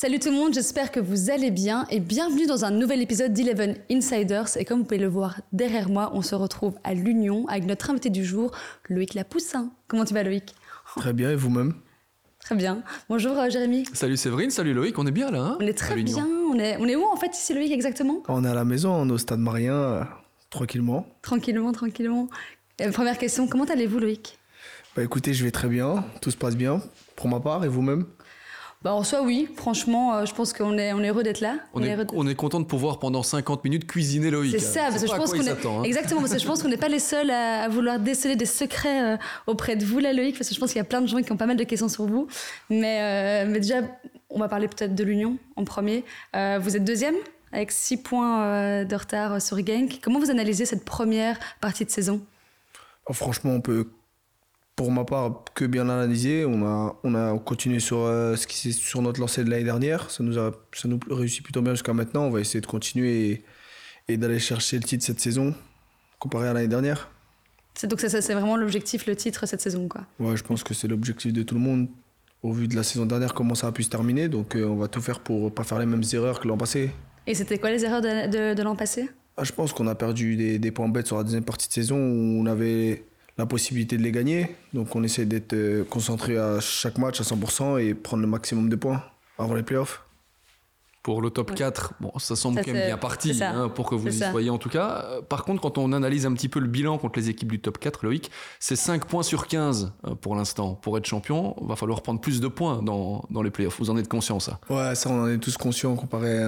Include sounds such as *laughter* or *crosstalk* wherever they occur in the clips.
Salut tout le monde, j'espère que vous allez bien et bienvenue dans un nouvel épisode d'Eleven Insiders. Et comme vous pouvez le voir derrière moi, on se retrouve à l'Union avec notre invité du jour, Loïc Lapoussin. Comment tu vas Loïc? Très bien, et vous-même? Très bien. Bonjour euh, Jérémy. Salut Séverine, salut Loïc, on est bien là hein? On est très bien. On est, on est où en fait ici Loïc exactement? On est à la maison, on est au stade Marien, euh, tranquillement. Tranquillement, tranquillement. Euh, première question, comment allez-vous Loïc? Bah écoutez, je vais très bien, tout se passe bien pour ma part et vous-même? Bah en soi oui, franchement, euh, je pense qu'on est, on est heureux d'être là. On, est, on est content de pouvoir pendant 50 minutes cuisiner Loïc. C'est ça, parce que je pense qu'on est hein. exactement parce que je pense qu'on n'est pas les seuls à, vouloir déceler des secrets euh, auprès de vous là Loïc, parce que je pense qu'il y a plein de gens qui ont pas mal de questions sur vous. Mais, euh, mais déjà, on va parler peut-être de l'Union en premier. vous êtes deuxième avec 6 points de retard sur Genk. Comment vous analysez cette première partie de saison? Oh, Franchement, on peut pour ma part, que bien analysé. On a, on a continué sur, euh, ce qui, sur notre lancée de l'année dernière. Ça nous, a, ça nous réussit plutôt bien jusqu'à maintenant. On va essayer de continuer et, d'aller chercher le titre cette saison, comparé à l'année dernière. C'est, donc, c'est vraiment l'objectif, le titre cette saison quoi. Ouais, je pense que c'est l'objectif de tout le monde. Au vu de la saison dernière, comment ça a pu se terminer. Donc, euh, on va tout faire pour pas faire les mêmes erreurs que l'an passé. Et c'était quoi les erreurs de, de, l'an passé? Ah, Je pense qu'on a perdu des, des points bêtes sur la deuxième partie de saison où on avait la possibilité de les gagner. Donc on essaie d'être euh, concentré à chaque match à 100% et prendre le maximum de points avant les playoffs. Pour le top 4, bon, ça semble quand même bien parti hein, pour que vous y soyez en tout cas. Euh, par contre, quand on analyse un petit peu le bilan contre les équipes du top 4, Loïc, c'est 5 points sur 15 euh, pour l'instant. Pour être champion, il va falloir prendre plus de points dans, dans les playoffs. Vous en êtes conscient, ça? Ouais, ça, on en est tous conscients. Comparé,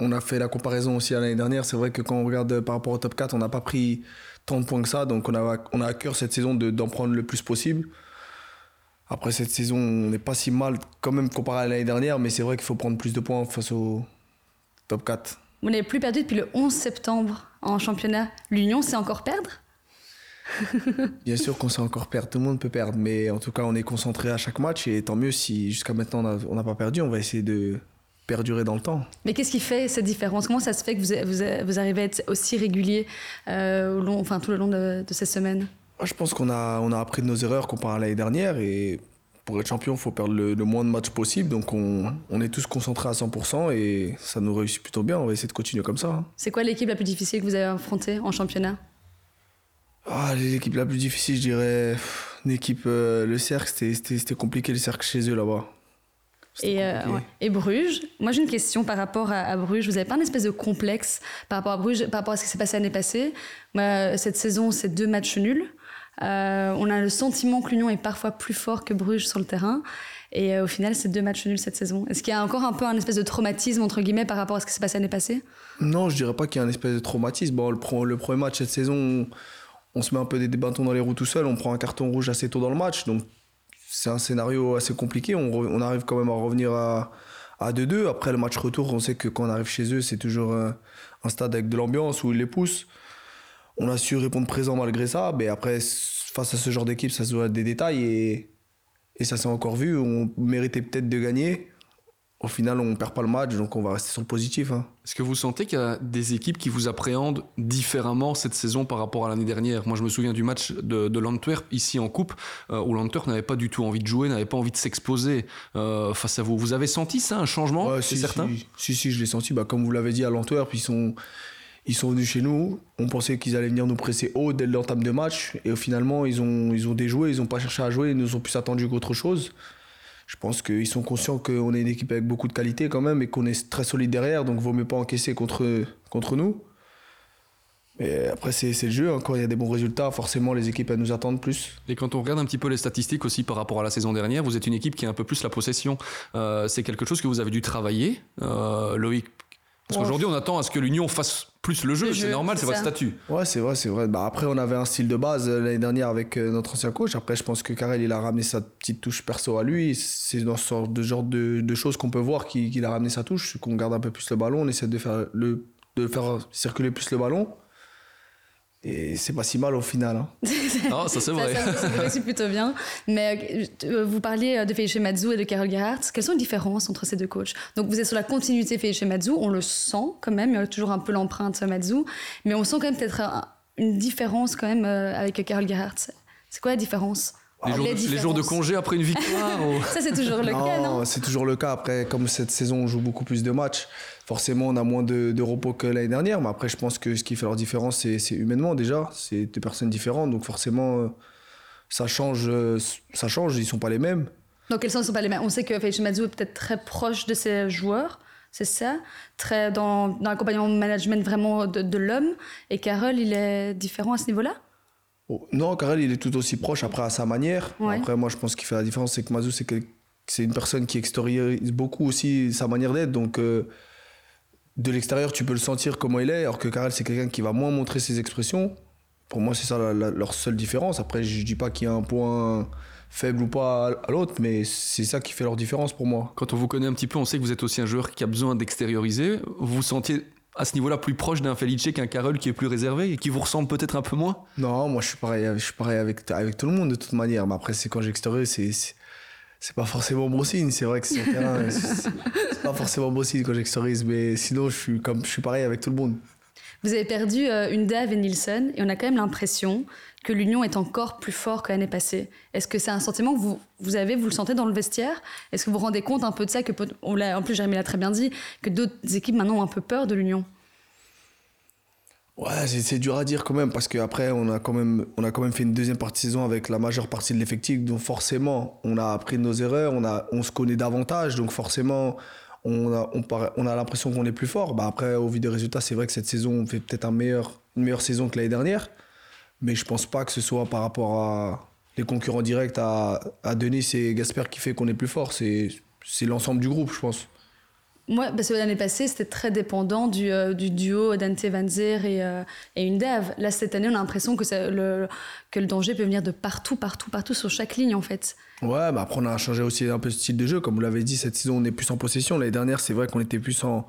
on, a fait la comparaison aussi à l'année dernière. C'est vrai que quand on regarde par rapport au top 4, on n'a pas pris tant de points que ça. Donc on a, on a à cœur cette saison d'en prendre le plus possible. Après cette saison, on n'est pas si mal quand même comparé à l'année dernière, mais c'est vrai qu'il faut prendre plus de points face au top 4. Vous n'avez plus perdu depuis le 11 septembre en championnat. L'Union, c'est encore perdre? *laughs* Bien sûr qu'on sait encore perdre, tout le monde peut perdre, mais en tout cas on est concentré à chaque match et tant mieux si jusqu'à maintenant on n'a pas perdu, on va essayer de, perdurer dans le temps. Mais qu'est-ce qui fait cette différence? Comment ça se fait que vous, vous, arrivez à être aussi régulier euh, au long, enfin, tout le long de, ces semaines Je pense qu'on a, on a appris de nos erreurs comparé à l'année dernière et pour être champion, il faut perdre le, moins de matchs possible. Donc on, on, est tous concentrés à 100% et ça nous réussit plutôt bien. On va essayer de continuer comme ça. Hein. C'est quoi l'équipe la plus difficile que vous avez affrontée en championnat? Ah, L'équipe la plus difficile, je dirais, l'équipe, euh, le cercle, c'était compliqué le cercle chez eux là-bas. Et, euh, et, Bruges, moi j'ai une question par rapport à, Bruges. Vous n'avez pas un espèce de complexe par rapport à Bruges, par rapport à ce qui s'est passé l'année passée? Cette saison, c'est deux matchs nuls. Euh, on a le sentiment que l'Union est parfois plus fort que Bruges sur le terrain. Et euh, au final, c'est deux matchs nuls cette saison. Est-ce qu'il y a encore un peu un espèce de traumatisme, entre guillemets, par rapport à ce qui s'est passé l'année passée? Non, je dirais pas qu'il y a un espèce de traumatisme. Bon, le, le premier match cette saison, on, se met un peu des, des bâtons dans les roues tout seul. On prend un carton rouge assez tôt dans le match. Donc c'est un scénario assez compliqué. On, arrive quand même à revenir à, 2-2. Après le match retour, on sait que quand on arrive chez eux, c'est toujours un, stade avec de l'ambiance où ils les poussent. On a su répondre présent malgré ça. Mais après, face à ce genre d'équipe, ça se voit des détails et, et ça s'est encore vu. On méritait peut-être de gagner au final, on perd pas le match, donc on va rester sur le positif. Hein. Est-ce que vous sentez qu'il y a des équipes qui vous appréhendent différemment cette saison par rapport à l'année dernière? Moi, je me souviens du match de, de l'Antwerp ici en Coupe, euh, où l'Antwerp n'avait pas du tout envie de jouer, n'avait pas envie de s'exposer euh, face à vous. Vous avez senti ça, un changement? Ouais, si, certain? si, si, je l'ai senti. Bah, comme vous l'avez dit, à l'Antwerp, ils sont, ils sont venus chez nous. On pensait qu'ils allaient venir nous presser haut dès l'entame de match. Et finalement, ils ont, ils ont déjoué, ils n'ont pas cherché à jouer, ils nous ont plus attendu qu'autre chose je pense qu'ils sont conscients qu'on est une équipe avec beaucoup de qualité quand même et qu'on est très solide derrière, donc vaut mieux pas encaisser contre, contre nous. Mais après, c'est le jeu. Quand il y a des bons résultats, forcément, les équipes, elles nous attendent plus. Et quand on regarde un petit peu les statistiques aussi par rapport à la saison dernière, vous êtes une équipe qui a un peu plus la possession. Euh, c'est quelque chose que vous avez dû travailler. Euh, Loïc parce qu'aujourd'hui, on attend à ce que l'Union fasse plus le jeu. C'est normal, c'est votre statut. Ouais, c'est vrai, c'est vrai. Bah, après, on avait un style de base euh, l'année dernière avec euh, notre ancien coach. Après, je pense que Karel, il a ramené sa petite touche perso à lui. C'est dans ce genre de, genre de, choses qu'on peut voir qu'il a ramené sa touche, qu'on garde un peu plus le ballon, on essaie de faire, le, de faire circuler plus le ballon. Et c'est pas si mal au final. Hein. *laughs* non, ça c'est vrai. ça, plutôt bien. Mais euh, vous parliez euh, de Felice Mazou et de Carol Gerhardt. Quelles sont les différences entre ces deux coachs? Donc vous êtes sur la continuité Felice Mazou, on le sent quand même, il y a toujours un peu l'empreinte Mazou, mais on sent quand même peut-être une différence quand même euh, avec Carol Gerhardt. C'est quoi la différence? Les, jours de, congé après une victoire *laughs* Ça, c'est toujours le cas, non? C'est toujours le cas. Après, comme cette saison, on joue beaucoup plus de matchs, forcément, on a moins de, repos que l'année dernière. Mais après, je pense que ce qui fait leur différence, c'est humainement déjà. C'est deux personnes différentes. Donc, forcément, euh, ça change. Euh, ça change. Ils sont pas les mêmes. Dans quel sens ils sont pas les mêmes? On sait que Felice Mazou est peut-être très proche de ses joueurs. C'est ça, très dans, dans l'accompagnement management vraiment de, de l'homme. Et Carole, il est différent à ce niveau-là? Oh, non, Karel, il est tout aussi proche, après, à sa manière. Après, moi, je pense qu'il fait la différence, c'est que Mazou, c'est une personne qui extériorise beaucoup aussi sa manière d'être. Donc, euh, de l'extérieur, tu peux le sentir comment il est, alors que Karel, c'est quelqu'un qui va moins montrer ses expressions. Pour moi, c'est ça leur seule différence. Après, je dis pas qu'il y a un point faible ou pas à l'autre, mais c'est ça qui fait leur différence pour moi. Quand on vous connaît un petit peu, on sait que vous êtes aussi un joueur qui a besoin d'extérioriser. Vous vous sentiez à ce niveau-là plus proche d'un Felice qu'un Carole qui est plus réservé et qui vous ressemble peut-être un peu moins? Non, moi je suis pareil, je suis pareil avec, avec tout le monde de toute manière. Mais après, c'est quand j'extériorise, c'est, c'est pas forcément bon signe. C'est vrai que c'est terrain, *laughs* c'est pas forcément bon signe quand j'extériorise, mais sinon je suis, comme, je suis pareil avec tout le monde. Vous avez perdu euh, une Dave et Nielsen et on a quand même l'impression que l'union est encore plus fort que l'année passée. Est-ce que c'est un sentiment que vous, vous avez, vous le sentez dans le vestiaire? Est-ce que vous vous rendez compte un peu de ça que on En plus, Jérémy l'a très bien dit, que d'autres équipes maintenant ont un peu peur de l'union? Ouais, c'est dur à dire quand même parce qu'après on a quand même on a quand même fait une deuxième partie de saison avec la majeure partie de l'effectif donc forcément on a appris nos erreurs, on a on se connaît davantage donc forcément on a on, on a l'impression qu'on est plus fort. Bah après au vu des résultats, c'est vrai que cette saison on fait peut-être un meilleur une meilleure saison que l'année dernière mais je pense pas que ce soit par rapport à les concurrents directs à, à Denis et Gasper qui fait qu'on est plus fort. C'est l'ensemble du groupe, je pense. Moi, parce que l'année passée, c'était très dépendant du, euh, du duo Dante Van Zer et, euh, et une Dave. Là, cette année, on a l'impression que, le, que le danger peut venir de partout, partout, partout, sur chaque ligne, en fait. Ouais, bah après, on a changé aussi un peu de style de jeu. Comme vous l'avez dit, cette saison, on est plus en possession. L'année dernière, c'est vrai qu'on était plus en,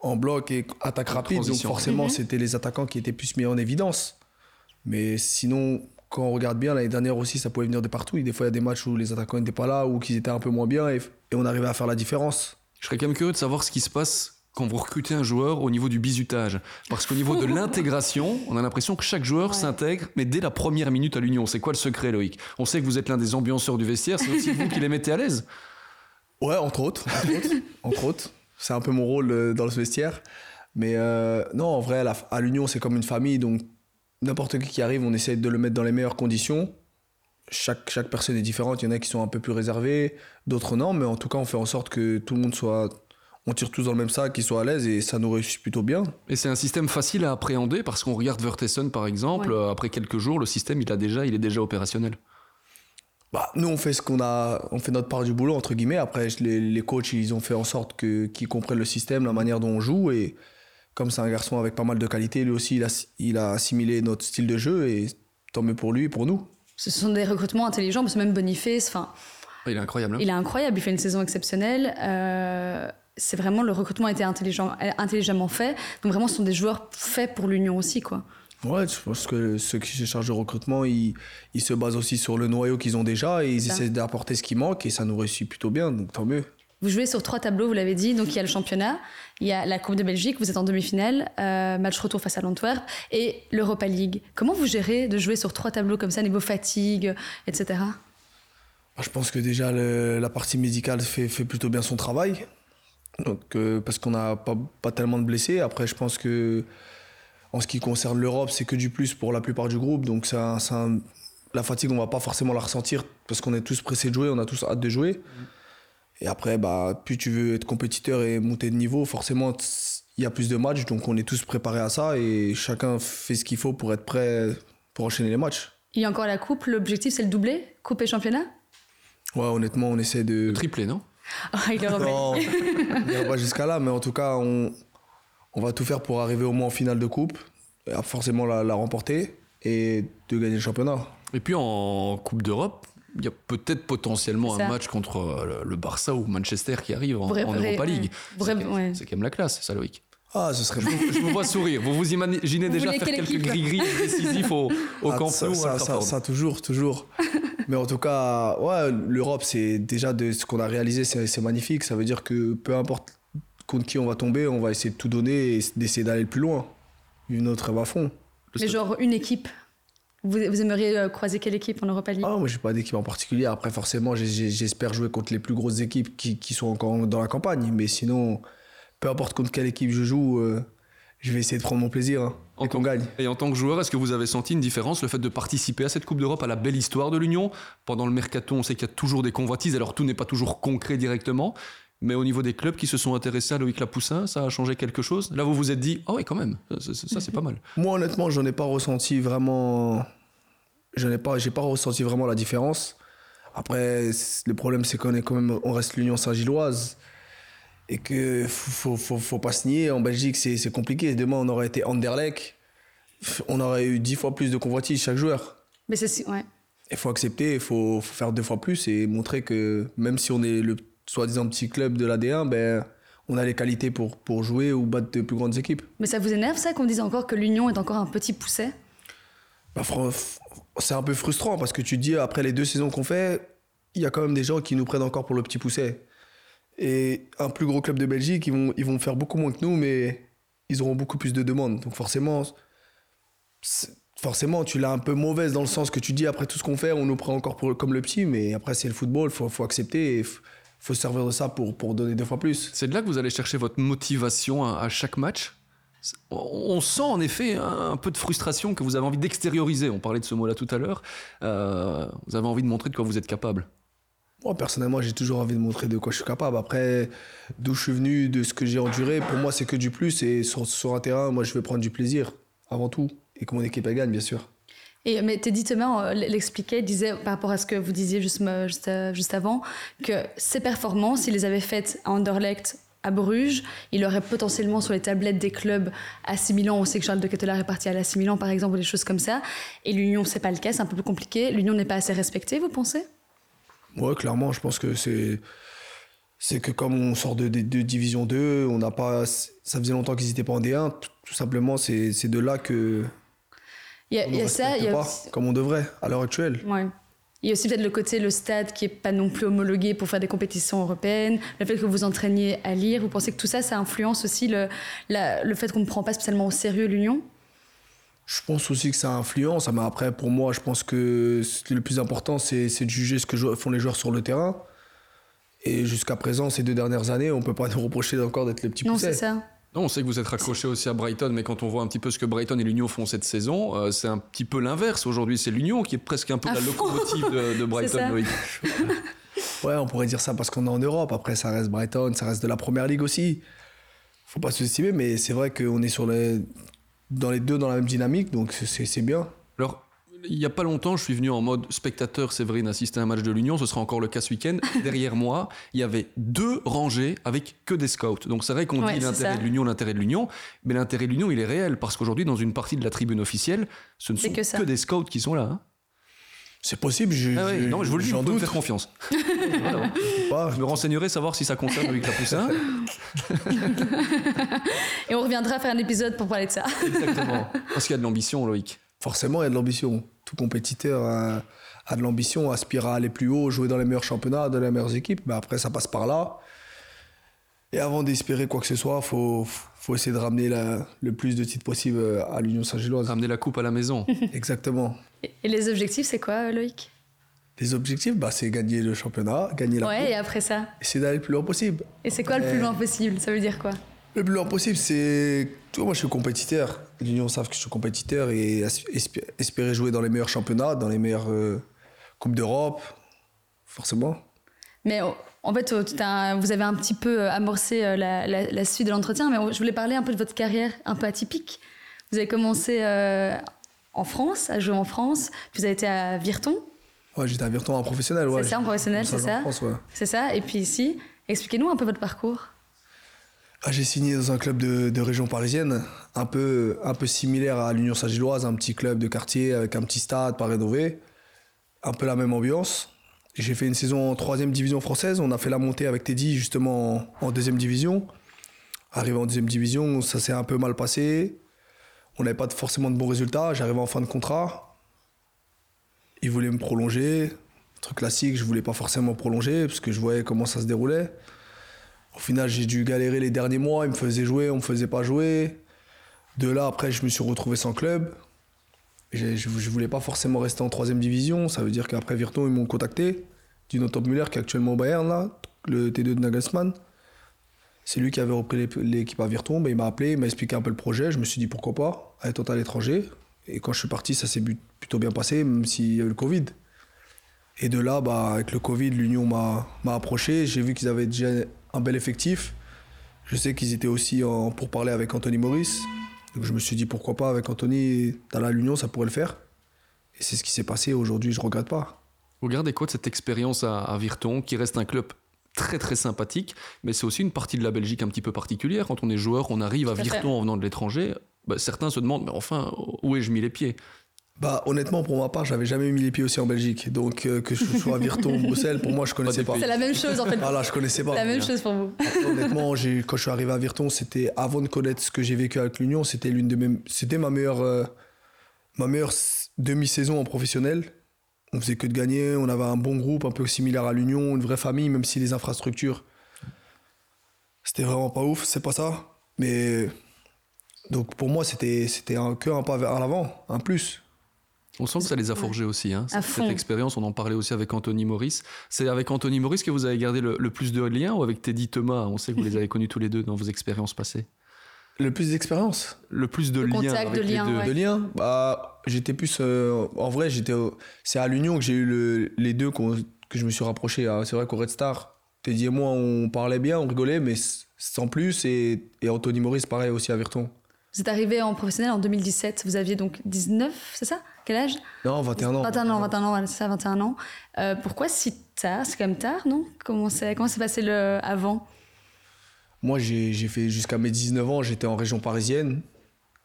en bloc et attaque rapide. Donc, forcément, mhm. c'était les attaquants qui étaient plus mis en évidence. Mais sinon, quand on regarde bien, l'année dernière aussi, ça pouvait venir de partout. des fois, il y a des matchs où les attaquants n'étaient pas là ou qu'ils étaient un peu moins bien et, on arrivait à faire la différence. Je serais quand même curieux de savoir ce qui se passe quand vous recrutez un joueur au niveau du bizutage. Parce qu'au niveau de *laughs* l'intégration, on a l'impression que chaque joueur s'intègre, mais dès la première minute à l'Union. C'est quoi le secret, Loïc? On sait que vous êtes l'un des ambianceurs du vestiaire, c'est aussi vous qui les mettez à l'aise *laughs* Ouais, entre autres. Entre autres. C'est un peu mon rôle euh, dans le vestiaire. Mais euh, non, en vrai, à l'Union, c'est comme une famille, donc n'importe qui qui arrive, on essaie de le mettre dans les meilleures conditions. Chaque, chaque personne est différente. Il y en a qui sont un peu plus réservés, d'autres non. Mais en tout cas, on fait en sorte que tout le monde soit. On tire tous dans le même sac, qu'ils soient à l'aise et ça nous réussit plutôt bien. Et c'est un système facile à appréhender parce qu'on regarde Vertessen par exemple, après quelques jours, le système il, a déjà, il est déjà opérationnel. Bah, nous, on fait ce qu'on a, on fait notre part du boulot, entre guillemets. Après, les, les coachs, ils ont fait en sorte que, qu'ils comprennent le système, la manière dont on joue. Et, comme c'est un garçon avec pas mal de qualité, lui aussi, il a, il a assimilé notre style de jeu et tant mieux pour lui et pour nous. Ce sont des recrutements intelligents, parce que même Boniface, enfin. Il est incroyable. Hein. il est incroyable, il fait une saison exceptionnelle. Euh, c'est vraiment le recrutement a été intelligent, intelligemment fait. Donc vraiment, ce sont des joueurs faits pour l'Union aussi, quoi. Ouais, je pense que ceux qui se chargent de recrutement, ils, ils se basent aussi sur le noyau qu'ils ont déjà et ils essaient d'apporter ce qui manque et ça nous réussit plutôt bien, donc tant mieux. Vous jouez sur trois tableaux, vous l'avez dit. Donc il y a le championnat, il y a la Coupe de Belgique, vous êtes en demi-finale, euh, match retour face à l'Antwerp, et l'Europa League. Comment vous gérez de jouer sur trois tableaux comme ça, niveau fatigue, etc. Ah, je pense que déjà la partie médicale fait, plutôt bien son travail. Donc, euh, parce qu'on n'a pas, tellement de blessés. Après, je pense que en ce qui concerne l'Europe, c'est que du plus pour la plupart du groupe. Donc ça, la fatigue, on va pas forcément la ressentir parce qu'on est tous pressés de jouer, on a tous hâte de jouer. Et après, bah, plus tu veux être compétiteur et monter de niveau, forcément, il y a plus de matchs. Donc, on est tous préparés à ça et chacun fait ce qu'il faut pour être prêt pour enchaîner les matchs. Il y a encore la coupe. L'objectif, c'est le doublé Coupe et championnat? Ouais, honnêtement, on essaie de. Le triplé, non? Ah, il est *laughs* Non, pas jusqu'à là, mais en tout cas, on, on va tout faire pour arriver au moins en finale de coupe, et forcément la, la remporter et de gagner le championnat. Et puis en Coupe d'Europe, il y a peut-être potentiellement un match contre euh, le Barça ou Manchester qui arrive en, Europa League. c'est quand même la classe, ça, Loïc. Ah, ce serait. Je, vous *laughs* vois sourire. Vous vous imaginez déjà faire quelques gris-gris *laughs* décisifs au, au ah, Camp Nou ça, ça, ça, toujours, toujours. Mais en tout cas, ouais, l'Europe, c'est déjà de ce qu'on a réalisé, c'est magnifique. Ça veut dire que peu importe contre qui on va tomber, on va essayer de tout donner et d'essayer d'aller le plus loin. Une autre va à fond. Mais genre une équipe Vous, aimeriez euh, croiser quelle équipe en Europa League? Ah, moi, j'ai pas d'équipe en particulier. Après, forcément, j'espère jouer contre les plus grosses équipes qui, qui, sont encore dans la campagne. Mais sinon, peu importe contre quelle équipe je joue, euh, je vais essayer de prendre mon plaisir hein, et qu'on gagne. Et en tant que joueur, est-ce que vous avez senti une différence, le fait de participer à cette Coupe d'Europe, à la belle histoire de l'Union? Pendant le mercato, on sait qu'il y a toujours des convoitises, alors tout n'est pas toujours concret directement. Mais au niveau des clubs qui se sont intéressés à Loïc Lapoussin, ça a changé quelque chose? Là, vous vous êtes dit, ah oui, quand même, ça, c'est pas mal. *laughs* Moi, honnêtement, j'en ai pas ressenti vraiment. Je n'ai pas, j'ai pas ressenti vraiment la différence. Après, le problème, c'est qu'on est quand même, on reste l'Union Saint-Gilloise et que faut, faut, faut, pas se nier. En Belgique, c'est compliqué. Demain, on aurait été Anderlecht, on aurait eu dix fois plus de convoitises chaque joueur. Mais c'est ouais. Il faut accepter, il faut, faut, faire deux fois plus et montrer que même si on est le soi-disant petit club de l'AD1, ben, on a les qualités pour, pour jouer ou battre de plus grandes équipes. Mais ça vous énerve ça qu'on dise encore que l'Union est encore un petit pousset? Bah, C'est un peu frustrant parce que tu te dis, après les deux saisons qu'on fait, il y a quand même des gens qui nous prennent encore pour le petit pousset. Et un plus gros club de Belgique, ils vont, ils vont faire beaucoup moins que nous, mais ils auront beaucoup plus de demandes. Donc forcément, forcément tu l'as un peu mauvaise dans le sens que tu dis, après tout ce qu'on fait, on nous prend encore pour, comme le petit, mais après c'est le football, il faut, faut accepter. Et faut se servir de ça pour, pour donner deux fois plus. C'est de là que vous allez chercher votre motivation à, chaque match on sent en effet un, peu de frustration que vous avez envie d'extérioriser. On parlait de ce mot-là tout à l'heure. Euh, vous avez envie de montrer de quoi vous êtes capable. Moi, personnellement, j'ai toujours envie de montrer de quoi je suis capable. Après, d'où je suis venu, de ce que j'ai enduré, pour moi, c'est que du plus. Et sur, sur un terrain, moi, je vais prendre du plaisir avant tout. Et que mon équipe, elle gagne, bien sûr. Et, mais Teddy Thomas l'expliquait, disait par rapport à ce que vous disiez juste, juste, juste avant, que ces performances, il les avait faites à Anderlecht, à Bruges, il aurait potentiellement sur les tablettes des clubs à 6 Milan, on sait que Charles de Ketelaar est parti à la 6 Milan par exemple, ou des choses comme ça, et l'Union c'est pas le cas, c'est un peu plus compliqué, l'Union n'est pas assez respectée, vous pensez? Ouais, clairement, je pense que c'est c'est que comme on sort de, de, Division 2, on n'a pas ça faisait longtemps qu'ils n'étaient pas en D1, tout simplement c'est de là que il y a, ça. Il y a comme on devrait à l'heure actuelle. Ouais. Il y a aussi peut-être le côté, le stade qui est pas non plus homologué pour faire des compétitions européennes, le fait que vous entraîniez à lire. Vous pensez que tout ça, ça influence aussi le, le fait qu'on ne prend pas spécialement au sérieux l'Union? Je pense aussi que ça influence. Mais après, pour moi, je pense que le plus important, c'est de juger ce que font les joueurs sur le terrain. Et jusqu'à présent, ces deux dernières années, on peut pas *laughs* nous reprocher encore d'être les petits. Non, c'est ça on sait que vous êtes raccroché aussi à Brighton, mais quand on voit un petit peu ce que Brighton et l'Union font cette saison, euh, c'est un petit peu l'inverse. Aujourd'hui, c'est l'Union qui est presque un peu la locomotive de, *laughs* Brighton. *laughs* ouais, on pourrait dire ça parce qu'on est en Europe. Après, ça reste Brighton, ça reste de la première ligue aussi. Faut pas se estimer, mais c'est vrai qu'on est sur les, dans les deux dans la même dynamique, donc c'est bien. Alors, il n'y a pas longtemps, je suis venu en mode spectateur, Séverine, assister à un match de l'Union. Ce sera encore le cas ce week-end. *laughs* Derrière moi, il y avait deux rangées avec que des scouts. Donc c'est vrai qu'on dit l'intérêt de l'Union, l'intérêt de l'Union. Mais l'intérêt de l'Union, il est réel. Parce qu'aujourd'hui, dans une partie de la tribune officielle, ce ne sont que, des scouts qui sont là. Hein. C'est possible, je, ah non, je vous le dis, j'en doute. faire confiance. *laughs* Je me renseignerai savoir si ça concerne Loïc Lapoussin. *laughs* Et on reviendra faire un épisode pour parler de ça. Exactement. Parce qu'il y a de l'ambition, Loïc forcément, il y a de l'ambition. Tout compétiteur a, de l'ambition, aspire à aller plus haut, jouer dans les meilleurs championnats, dans les meilleures équipes. Mais après, ça passe par là. Et avant d'espérer quoi que ce soit, il faut, faut, essayer de ramener le plus de titres possible à l'Union Saint-Gilloise. Ramener la coupe à la maison. *laughs* Exactement. Et les objectifs, c'est quoi, Loïc? Les objectifs, bah, c'est gagner le championnat, gagner la ouais, coupe. et après ça? Essayer d'aller le plus loin possible. Et c'est quoi le plus loin possible? Ça veut dire quoi? Le plus loin possible, c'est. Moi, je suis compétiteur l'Union savent que je suis compétiteur et espérer jouer dans les meilleurs championnats, dans les meilleures euh, Coupes d'Europe, forcément. Mais oh, en fait, oh, vous avez un petit peu euh, amorcé euh, la, suite de l'entretien, mais oh, je voulais parler un peu de votre carrière un peu atypique. Vous avez commencé en France, à jouer en France, puis vous avez été à Virton. Ouais, j'étais à Virton en professionnel. Ouais, c'est ça, en professionnel, c'est ça. C'est ça. Et puis ici, expliquez-nous un peu votre parcours. Ah, j'ai signé dans un club de, région parisienne, un peu, un peu similaire à l'Union Saint-Gilloise, un petit club de quartier avec un petit stade pas rénové, un peu la même ambiance. J'ai fait une saison en troisième division française. On a fait la montée avec Teddy justement en, deuxième division. Arrivé en deuxième division, ça s'est un peu mal passé. On n'avait pas forcément de bons résultats. J'arrivais en fin de contrat. Ils voulaient me prolonger. Truc classique, je voulais pas forcément prolonger parce que je voyais comment ça se déroulait. Au final, j'ai dû galérer les derniers mois. Ils me faisaient jouer, on me faisait pas jouer. De là, après, je me suis retrouvé sans club. Je ne voulais pas forcément rester en troisième division. Ça veut dire qu'après Virton, ils m'ont contacté. Dino Top Müller, qui est actuellement au Bayern, là, le T2 de Nagelsmann. C'est lui qui avait repris l'équipe à Virton. Ben, il m'a appelé, il m'a expliqué un peu le projet. Je me suis dit pourquoi pas, étant à l'étranger. Et quand je suis parti, ça s'est plutôt bien passé, même s'il y a eu le Covid. Et de là, bah, avec le Covid, l'Union m'a approché. J'ai vu qu'ils avaient déjà un bel effectif. Je sais qu'ils étaient aussi en, pour parler avec Anthony Maurice. Donc je me suis dit pourquoi pas avec Anthony, dans l'Union, ça pourrait le faire. Et c'est ce qui s'est passé. Aujourd'hui, je regrette pas. Vous regardez quoi de cette expérience à, Virton, qui reste un club très très sympathique, mais c'est aussi une partie de la Belgique un petit peu particulière. Quand on est joueur, on arrive à Virton en venant de l'étranger. Bah, certains se demandent, mais enfin, où ai-je mis les pieds? Bah, honnêtement, pour ma part, j'avais jamais mis les pieds aussi en Belgique. Donc, euh, que je sois à Virton ou Bruxelles, pour moi, je connaissais pas. C'est la même chose, en fait. Voilà, je connaissais pas. C'est la même chose pour vous. honnêtement, quand je suis arrivé à Virton, c'était avant de connaître ce que j'ai vécu avec l'Union, c'était l'une de mes, c'était ma meilleure, euh, ma meilleure demi-saison en professionnel. On faisait que de gagner, on avait un bon groupe, un peu similaire à l'Union, une vraie famille, même si les infrastructures, c'était vraiment pas ouf, c'est pas ça. Mais donc pour moi, c'était, c'était un, que un pas vers l'avant, un plus. On sent que ça les a forgés aussi. Hein. Cette, expérience, on en parlait aussi avec Anthony Maurice. C'est avec Anthony Maurice que vous avez gardé le, plus de liens ou avec Teddy Thomas? On sait que vous les avez connus tous les deux dans vos expériences passées. Le plus d'expérience Le plus de liens avec de les deux. De liens? Bah, J'étais plus... Euh, en vrai, j'étais c'est à l'Union que j'ai eu les deux que je me suis rapproché. Hein. C'est vrai qu'au Red Star, Teddy et moi, on parlait bien, on rigolait, mais sans plus. Et, et Anthony Maurice, pareil, aussi à Virton. Vous êtes arrivé en professionnel en 2017. Vous aviez donc 19, c'est ça? Quel âge? Non, 21 ans. 21 ans, 21 ans, c'est ça, 21 ans. Euh, pourquoi si tard? C'est quand même tard, non? Comment s'est passé le avant? Moi, j'ai fait jusqu'à mes 19 ans, j'étais en région parisienne,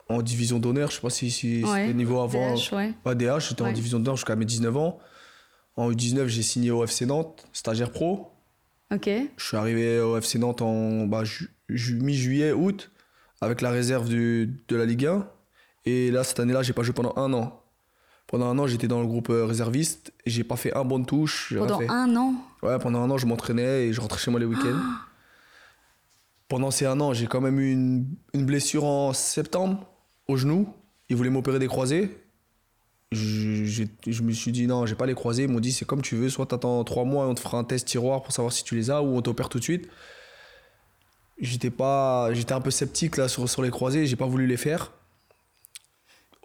en division d'honneur. Je sais pas si, si c'était niveau avant. DH, ouais. Pas DH, j'étais en division d'honneur jusqu'à mes 19 ans. En U19, j'ai signé au FC Nantes, stagiaire pro. Ok. Je suis arrivé au FC Nantes en bah, mi-juillet, août avec la réserve du, de la Ligue 1. Et là, cette année-là, j'ai pas joué pendant un an. Pendant un an, j'étais dans le groupe euh, réserviste et j'ai pas fait un bon de touche. Pendant un an Ouais, pendant un an, je m'entraînais et je rentrais chez moi les week-ends. *gasps* pendant ces un an, j'ai quand même eu une, une, blessure en septembre au genou. Ils voulaient m'opérer des croisés. Je, je, me suis dit non, j'ai pas les croisés. Ils m'ont dit c'est comme tu veux, soit t'attends trois mois et on te fera un test tiroir pour savoir si tu les as ou on t'opère tout de suite j'étais pas j'étais un peu sceptique là sur, sur les croisés j'ai pas voulu les faire.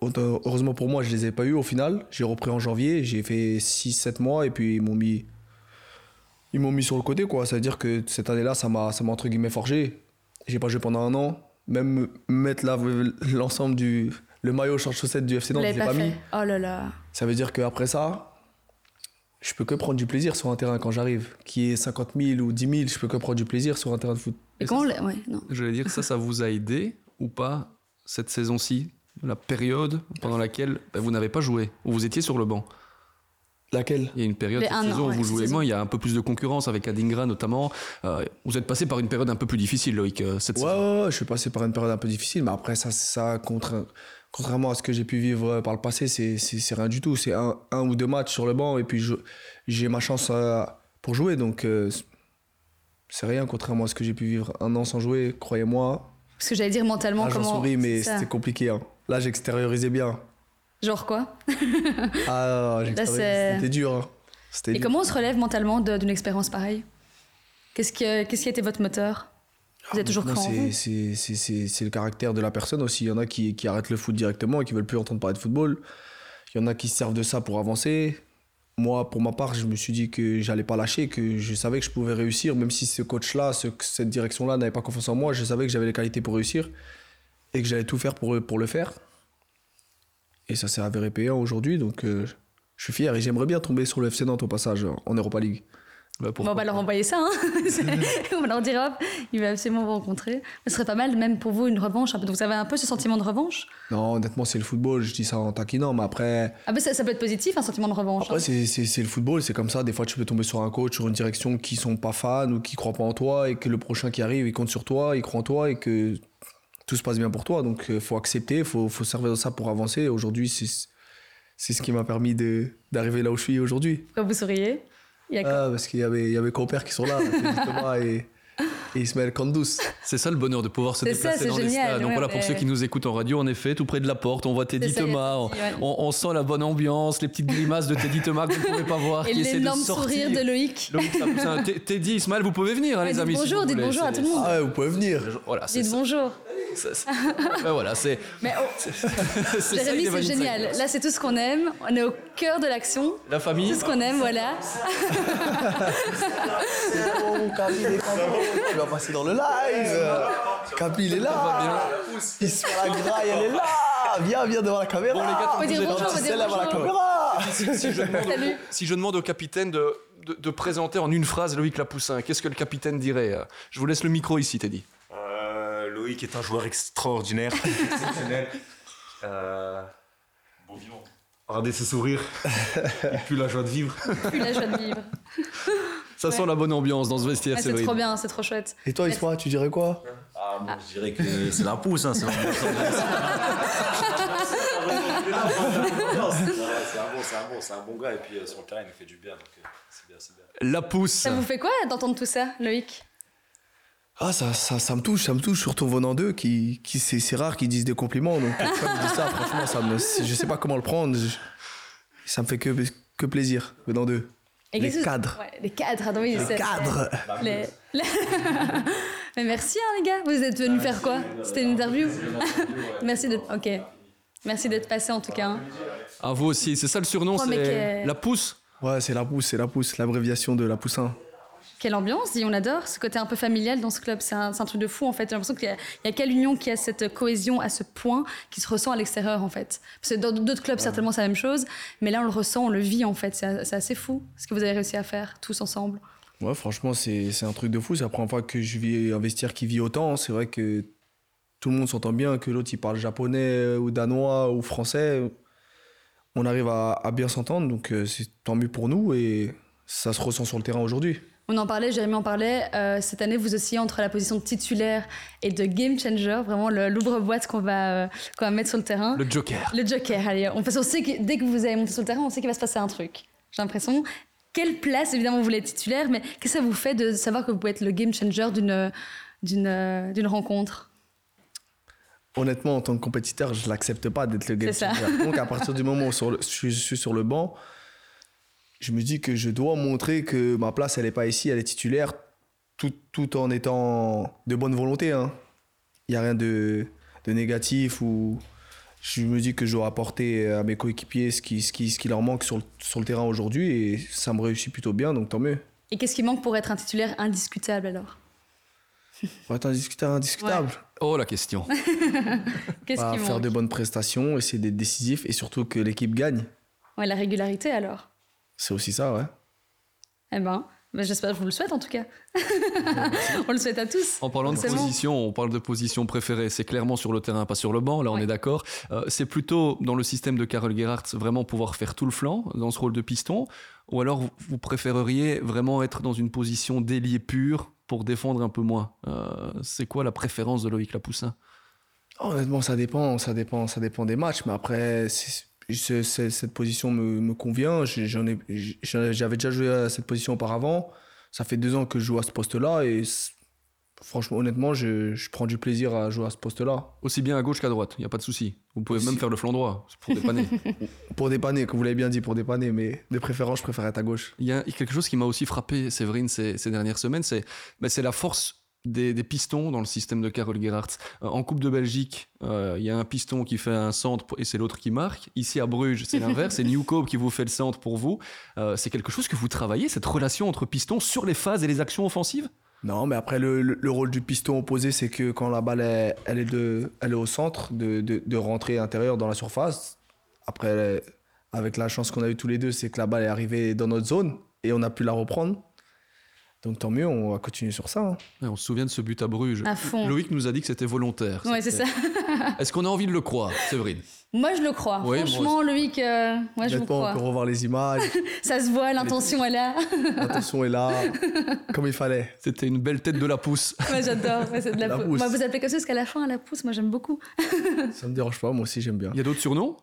Heureusement pour moi je les ai pas eu au final. J'ai repris en janvier j'ai fait 6 7 mois et puis ils m'ont mis ils m'ont mis sur le côté quoi. Ça veut dire que cette année là ça m'a ça m'a entre guillemets forgé. J'ai pas joué pendant un an. Même mettre l'ensemble du le maillot short chaussette du FC Nantes je l'ai pas, mis. oh là là. Ça veut dire qu'après ça je peux que prendre du plaisir sur un terrain quand j'arrive. Qui est 50 000 ou 10 000, je peux que prendre du plaisir sur un terrain de foot. Et, quand ouais, non. J'allais dire, ça, ça vous a aidé ou pas cette saison-ci La période pendant laquelle bah, vous n'avez pas joué, ou vous étiez sur le banc? Laquelle? Il y a une période cette saison où vous jouez moins, il y a un peu plus de concurrence avec Adingra notamment. Euh, vous êtes passé par une période un peu plus difficile, Loïc, euh, cette ouais, saison. Ouais, je suis passé par une période un peu difficile, mais après, ça, ça contre, contrairement à ce que j'ai pu vivre par le passé, c'est rien du tout. C'est un, un, ou deux matchs sur le banc, et puis j'ai ma chance euh, pour jouer, donc c'est rien, contrairement à ce que j'ai pu vivre un an sans jouer, croyez-moi. Parce que j'allais dire mentalement là, comment. souris, mais c'était compliqué. Hein. Là, j'extériorisais bien. Genre quoi Ah, c'était dur. Hein. Et comment on se relève mentalement d'une expérience pareille? Qu'est-ce qui, qu'est-ce qui a été votre moteur? Vous êtes toujours ah, C'est le caractère de la personne aussi. Il y en a qui, qui arrêtent le foot directement et qui veulent plus entendre parler de football. Il y en a qui se servent de ça pour avancer moi, pour ma part, je me suis dit que j'allais pas lâcher, que je savais que je pouvais réussir, même si ce coach-là, cette direction-là n'avait pas confiance en moi, je savais que j'avais les qualités pour réussir et que j'allais tout faire pour, le faire. Et ça s'est avéré payant aujourd'hui, donc euh, je suis fier et j'aimerais bien tomber sur le FC Nantes au passage en Europa League. Bah, on va leur envoyer ça. Hein *laughs* on va leur dire, hop, il va absolument vous rencontrer. Ce serait pas mal, même pour vous, une revanche. Donc vous avez un peu ce sentiment de revanche? Non, honnêtement, c'est le football. Je dis ça en taquinant, mais après. Ah, bah, ça, peut être positif, un sentiment de revanche. Après, hein. c'est le football, c'est comme ça. Des fois, tu peux tomber sur un coach, sur une direction qui sont pas fans ou qui croient pas en toi et que le prochain qui arrive, il compte sur toi, il croit en toi et que tout se passe bien pour toi. Donc, il euh, faut accepter, il faut, faut servir de ça pour avancer. Aujourd'hui, c'est ce qui m'a permis d'arriver là où je suis aujourd'hui. Quand vous souriez? Ah, parce qu'il y avait, il y avait qui sont là, *laughs* et, et Ismaël Kandous. C'est ça le bonheur de pouvoir se déplacer dans les stades. Donc voilà, pour ceux qui nous écoutent en radio, en effet, tout près de la porte, on voit Teddy Thomas, on, sent la bonne ambiance, les petites grimaces de Teddy Thomas que vous ne pouvez pas voir. Et l'énorme sourire de Loïc. Teddy, Ismaël, vous pouvez venir, hein, les amis. Bonjour, dites bonjour à tout le monde. Ah vous pouvez venir. Voilà, dites bonjour. Ben voilà, c'est. Mais oh, *laughs* c'est génial. Là, c'est tout ce qu'on aime. On est au cœur de l'action. La famille. Tout ce qu'on aime, voilà. c'est bon, Camille est Tu vas passer dans le live. Camille est là. Il se fait la graille, elle est là. Viens, viens devant la caméra. Bon, les gars, faut dire bonjour, faut dire bonjour. la caméra. *laughs* Si, je demande, si je demande au capitaine de, de, de présenter en une phrase Loïc Lapoussin, qu'est-ce que le capitaine dirait? Je vous laisse le micro ici, Teddy. Loïc est un joueur extraordinaire, *laughs* exceptionnel. Euh, bon vivant. Regardez ce sourire. Et puis la joie de vivre. Plus la joie de vivre. Ça sent la bonne ambiance dans ce vestiaire, c'est trop bien, c'est trop chouette. Et toi, Isma, tu dirais quoi? Ah, moi, je dirais que c'est la pousse. Hein, *laughs* c'est un bon, c'est un, bon, gars. Et puis euh, sur le terrain, il nous fait du bien. Donc, euh, c'est bien, c'est bien. La pousse. Ça vous fait quoi d'entendre tout ça, Loïc? Ah, ça, ça, ça, me touche, ça me touche, surtout venant d'eux, qui, qui c'est rare qu'ils disent des compliments. Donc, quand ils disent ça, *laughs* franchement, ça me, je sais pas comment le prendre. ça me fait que, que plaisir, venant d'eux. Les cadres. Ouais, les cadres, oui, les cadres. Les... *laughs* Mais merci, hein, les gars. Vous êtes venus faire quoi? C'était une interview? *laughs* Merci d'être. Ok. Merci d'être passé, en tout cas. Hein. À vous aussi. C'est ça le surnom, c'est la pousse Ouais, c'est la pousse, c'est la pousse, l'abréviation de la poussin. Quelle ambiance, on adore ce côté un peu familial dans ce club. C'est un, truc de fou en fait. J'ai l'impression qu'il n'y a, qu'à l'Union qui a cette cohésion à ce point qui se ressent à l'extérieur en fait. Parce que dans d'autres clubs, certainement, c'est la même chose. Mais là, on le ressent, on le vit en fait. C'est assez fou ce que vous avez réussi à faire tous ensemble. Ouais, franchement, c'est un truc de fou. C'est la première fois que je vis un vestiaire qui vit autant. C'est vrai que tout le monde s'entend bien, que l'autre il parle japonais ou danois ou français. On arrive à, à bien s'entendre, donc euh, c'est tant mieux pour nous et ça se ressent sur le terrain aujourd'hui. On en parlait, Jérémy en parlait. Euh, cette année, vous oscillez entre la position de titulaire et de game changer, vraiment l'ouvre-boîte qu'on va, euh, qu'on va mettre sur le terrain. Le joker. Le joker, allez. On, on sait que dès que vous allez monter sur le terrain, on sait qu'il va se passer un truc. J'ai l'impression. Quelle place, évidemment, vous voulez être titulaire, mais qu'est-ce que ça vous fait de savoir que vous pouvez être le game changer d'une, d'une, d'une rencontre? Honnêtement, en tant que compétiteur, je l'accepte pas d'être le game changer. Donc, à partir du moment où je suis sur le banc, je me dis que je dois montrer que ma place, elle n'est pas ici, elle est titulaire, tout, tout en étant de bonne volonté. Hein. Il n'y a rien de, de, négatif ou je me dis que je dois apporter à mes coéquipiers ce qui, ce qui, ce qui leur manque sur le, sur le terrain aujourd'hui et ça me réussit plutôt bien, donc tant mieux. Et qu'est-ce qui manque pour être un titulaire indiscutable alors? Pour être indiscutable, indiscutable Oh la question *laughs* Qu'est-ce bah, qui Faire de bonnes prestations, essayer d'être décisif et surtout que l'équipe gagne. Ouais, la régularité alors c'est aussi ça, ouais. Eh ben, ben j'espère, je vous le souhaite en tout cas. *laughs* on le souhaite à tous. En parlant de position, on parle de position préférée. C'est clairement sur le terrain, pas sur le banc. Là, on est d'accord. Euh, c'est plutôt dans le système de Karel Gerhardt vraiment pouvoir faire tout le flanc dans ce rôle de piston, ou alors vous, préféreriez vraiment être dans une position d'ailier pur pour défendre un peu moins. Euh, c'est quoi la préférence de Loïc Lapoussin? Honnêtement, ça dépend, ça dépend, ça dépend des matchs. Mais après, cette position me, me convient. J'avais déjà joué à cette position auparavant. Ça fait deux ans que je joue à ce poste-là et franchement, honnêtement, je, je, prends du plaisir à jouer à ce poste-là. Aussi bien à gauche qu'à droite, il n'y a pas de souci. Vous pouvez même faire le flanc droit pour dépanner. *laughs* pour dépanner, comme vous l'avez bien dit, pour dépanner, mais de préférence, je préfère être à gauche. Il y a quelque chose qui m'a aussi frappé, Séverine, ces, ces dernières semaines, c'est ben, la force des, pistons dans le système de Karol Gerhardt. Euh, en Coupe de Belgique, euh, il y a un piston qui fait un centre et c'est l'autre qui marque. Ici à Bruges, c'est l'inverse, c'est Newcope qui vous fait le centre pour vous. Euh, c'est quelque chose que vous travaillez, cette relation entre pistons sur les phases et les actions offensives? Non, mais après, le, rôle du piston opposé, c'est que quand la balle est, elle est, de, elle est au centre, de, de, rentrer intérieur dans la surface. Après, avec la chance qu'on a eu tous les deux, c'est que la balle est arrivée dans notre zone et on a pu la reprendre. Donc tant mieux, on va continuer sur ça. Hein. on se souvient de ce but à Bruges. À fond. Loïc nous a dit que c'était volontaire. Ouais, c'est ça. Est-ce qu'on a envie de le croire, Séverine? Moi, je le crois. Franchement, Loïc, euh, moi, je vous crois. On peut revoir les images. *laughs* ça se voit, l'intention est là. *laughs* l'intention est là, comme il fallait. C'était une belle tête de la pousse. *laughs* Moi, j'adore. c'est de la, pousse. Moi, vous appelez comme ça parce qu'à la fin, la pousse, moi, j'aime beaucoup. ça me dérange pas, moi aussi, j'aime bien. Il y a d'autres surnoms?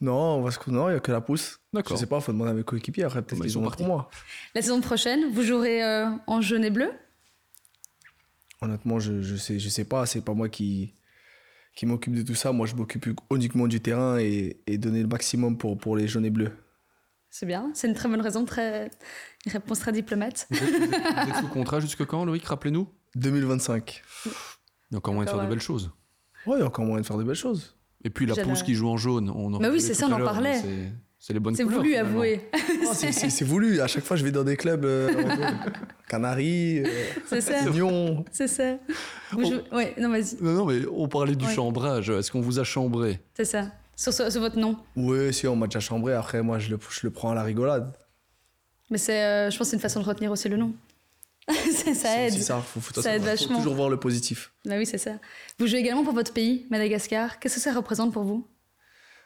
Non, parce que non, il n'y a que la pousse. D'accord. Je sais pas, il faut demander à mes coéquipiers. Après, peut-être qu'ils ont pour moi. La saison prochaine, vous jouerez euh, en jaune et bleu? Honnêtement, je, je sais, je sais pas. C'est pas moi qui, qui m'occupe de tout ça. Moi, je m'occupe uniquement du terrain et, et, donner le maximum pour, pour les jaunes et bleus. C'est bien. C'est une très bonne raison, très, une réponse très diplomate. Vous êtes, sous contrat jusque quand, Loïc? Rappelez-nous 2025. Il y a encore moyen de faire de belles choses. Oui, il y a encore moyen de faire de belles choses. Et puis la pousse qui joue en jaune. On en Mais oui, c'est ça, on en parlait. C'est les bonnes C'est voulu, avouer. Oh, *laughs* c'est *laughs* voulu. À chaque fois, je vais dans des clubs. Euh, *laughs* Canaries, euh, c'est ça. C'est ça. Ouais, non, vas-y. Non, non, mais on parlait du chambrage. Est-ce qu'on vous a chambré? C'est ça. Sur, votre nom Oui, si, on m'a déjà chambré. Après, moi, je le, je le prends à la rigolade. Mais c'est, euh, je pense que c'est une façon de retenir aussi le nom. *laughs* ça aide. ça, faut, ça aide vachement. Faut toujours voir le positif. Bah oui, c'est ça. Vous jouez également pour votre pays, Madagascar. Qu'est-ce que ça représente pour vous?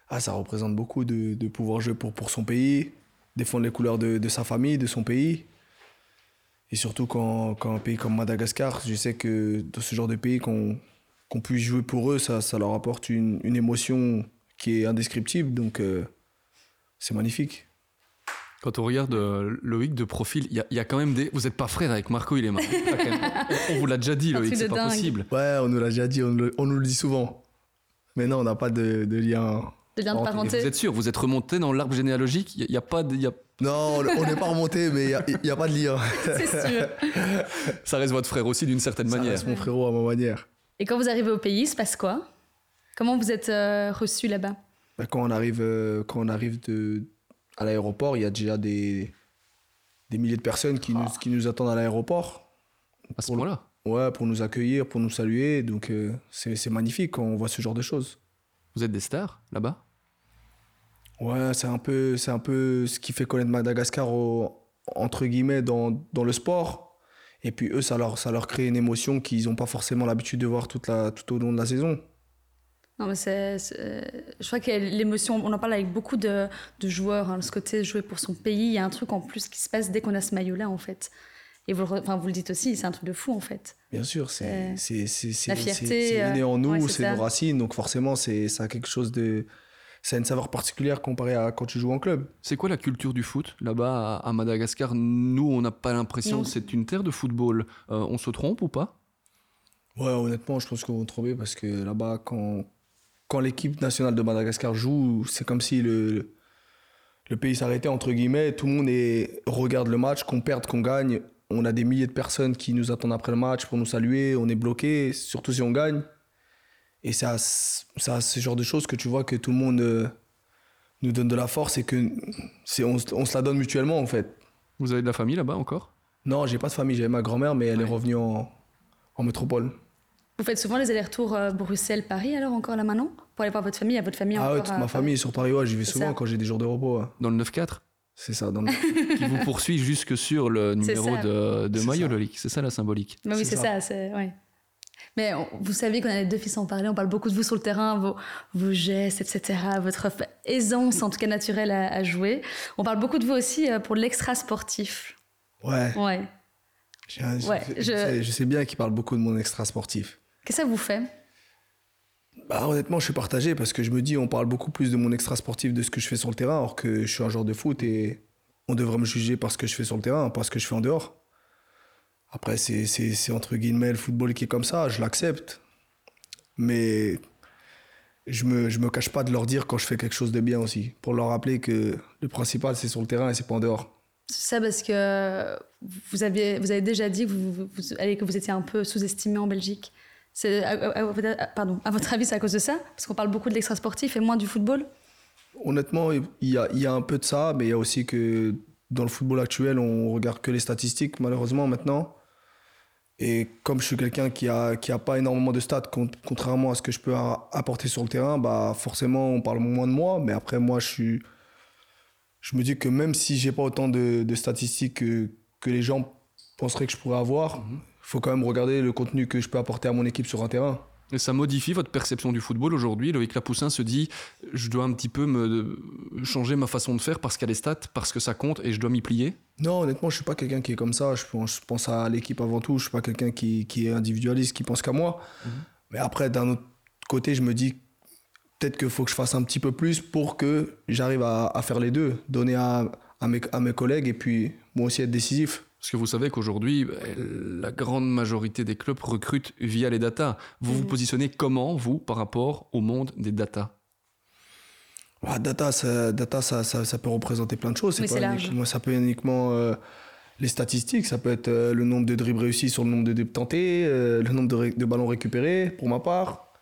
Ah, ça représente beaucoup de, de, pouvoir jouer pour, pour son pays, défendre les couleurs de, de, sa famille, de son pays. Et surtout quand, quand, un pays comme Madagascar, je sais que dans ce genre de pays, qu'on puisse jouer pour eux, ça, ça leur apporte une, une, émotion qui est indescriptible. Donc euh, c'est magnifique. Quand on regarde euh, Loïc de profil, il y, y, a quand même des. Vous n'êtes pas frère avec Marco, il est marié. on, vous l'a déjà dit, Loïc, c'est pas possible. Ouais, on nous l'a déjà dit, on, on, nous le dit souvent. Mais non, on n'a pas de, de lien vous êtes sûr, vous êtes remonté dans l'arbre généalogique Il n'y a, pas de. Y a... Non, on n'est pas remonté, mais il n'y a, pas de lien. C'est sûr. Ça reste votre frère aussi d'une certaine manière. Ça reste mon frérot à ma manière. Et quand vous arrivez au pays, il se passe quoi? Comment vous êtes euh, reçu là-bas? Bah, Quand on arrive, euh, quand on arrive de, à l'aéroport, il y a déjà des, des milliers de personnes qui, nous, ah. qui nous attendent à l'aéroport. À ce moment-là Ouais, pour nous accueillir, pour nous saluer. Donc euh, c'est magnifique quand on voit ce genre de choses. Vous êtes des stars là-bas? Ouais, c'est un peu, un peu ce qui fait connaître Madagascar entre guillemets dans, dans, le sport. Et puis eux, ça leur, ça leur crée une émotion qu'ils n'ont pas forcément l'habitude de voir toute la, tout au long de la saison. Non, mais c'est, je crois que l'émotion, on en parle avec beaucoup de, de joueurs, hein, ce côté jouer pour son pays. Il y a un truc en plus qui se passe dès qu'on a ce maillot-là, en fait. Et vous, enfin, vous le dites aussi, c'est un truc de fou, en fait. Bien sûr, c'est, c'est, c'est, la fierté. C'est né en nous, c'est nos racines, donc forcément, c'est, ça a quelque chose de ça a une saveur particulière comparé à quand tu joues en club. C'est quoi la culture du foot là-bas à Madagascar? Nous, on n'a pas l'impression que c'est une terre de football. Euh, on se trompe ou pas? Ouais, honnêtement, je pense qu'on va tromper parce que là-bas, quand, quand l'équipe nationale de Madagascar joue, c'est comme si le, le pays s'arrêtait, entre guillemets. Tout le monde est, regarde le match, qu'on perde, qu'on gagne. On a des milliers de personnes qui nous attendent après le match pour nous saluer. On est bloqué, surtout si on gagne. Et c'est à, ce genre de choses que tu vois que tout le monde euh, nous donne de la force et que c'est on, on, se la donne mutuellement en fait. Vous avez de la famille là-bas encore? Non, j'ai pas de famille. J'avais ma grand-mère, mais elle est revenue en, en, métropole. Vous faites souvent les allers-retours euh, Bruxelles-Paris alors encore là maintenant? Pour aller voir votre famille, à votre famille Ah ouais, toute ma famille est sur Paris, ouais, j'y vais souvent quand j'ai des jours de repos. Dans le 9-4 c'est ça. Dans le... *laughs* qui vous poursuit jusque sur le numéro de, de maillot, C'est ça la symbolique. Bah oui, c'est ça. ça ouais. Mais vous savez qu'on a les deux fils en parler, on parle beaucoup de vous sur le terrain, vos, vos gestes, etc., votre aisance, en tout cas naturelle, à, jouer. On parle beaucoup de vous aussi euh, pour l'extra sportif. Ouais. Ouais. Je, sais, bien qu'il parle beaucoup de mon extra sportif. Qu'est-ce que ça vous fait? Bah, honnêtement, je suis partagé parce que je me dis, on parle beaucoup plus de mon extra sportif de ce que je fais sur le terrain, alors que je suis un joueur de foot et on devrait me juger par ce que je fais sur le terrain, pas ce que je fais en dehors. Après, c'est entre guillemets le football qui est comme ça, je l'accepte. Mais je me, je me cache pas de leur dire quand je fais quelque chose de bien aussi, pour leur rappeler que le principal c'est sur le terrain et c'est pas en dehors. C'est ça parce que vous, aviez, vous avez déjà dit que vous, vous, que vous étiez un peu sous-estimé en Belgique. C'est, pardon, à votre avis, c'est à cause de ça? Parce qu'on parle beaucoup de l'extra-sportif et moins du football? Honnêtement, il y a, y a, un peu de ça, mais il y a aussi que dans le football actuel, on regarde que les statistiques, malheureusement, maintenant. Et comme je suis quelqu'un qui a, qui a pas énormément de stats, contrairement à ce que je peux apporter sur le terrain, bah forcément, on parle moins de moi. Mais après, moi, je suis. Je me dis que même si j'ai pas autant de, de statistiques que, que, les gens penseraient que je pourrais avoir, mhm. Faut quand même regarder le contenu que je peux apporter à mon équipe sur un terrain. Et ça modifie votre perception du football aujourd'hui Loïc Lapoussin se dit je dois un petit peu me changer ma façon de faire parce qu'il y a les stats, parce que ça compte et je dois m'y plier Non, honnêtement, je suis pas quelqu'un qui est comme ça. Je pense, à l'équipe avant tout. Je suis pas quelqu'un qui, est individualiste, qui pense qu'à moi. Mhm. Mais après, d'un autre côté, je me dis peut-être qu'il faut que je fasse un petit peu plus pour que j'arrive à, faire les deux, donner à, mes, à mes collègues et puis moi aussi être décisif. Parce que vous savez qu'aujourd'hui, bah, la grande majorité des clubs recrutent via les datas. Vous vous mhm. positionnez comment, vous, par rapport au monde des datas? Bah, Data, ça, data ça, ça, peut représenter plein de choses. c'est Moi, ça peut être uniquement euh, les statistiques. Ça peut être euh, le nombre de dribbles réussis sur le nombre de dribbles tentés, euh, le nombre de, de, ballons récupérés, pour ma part,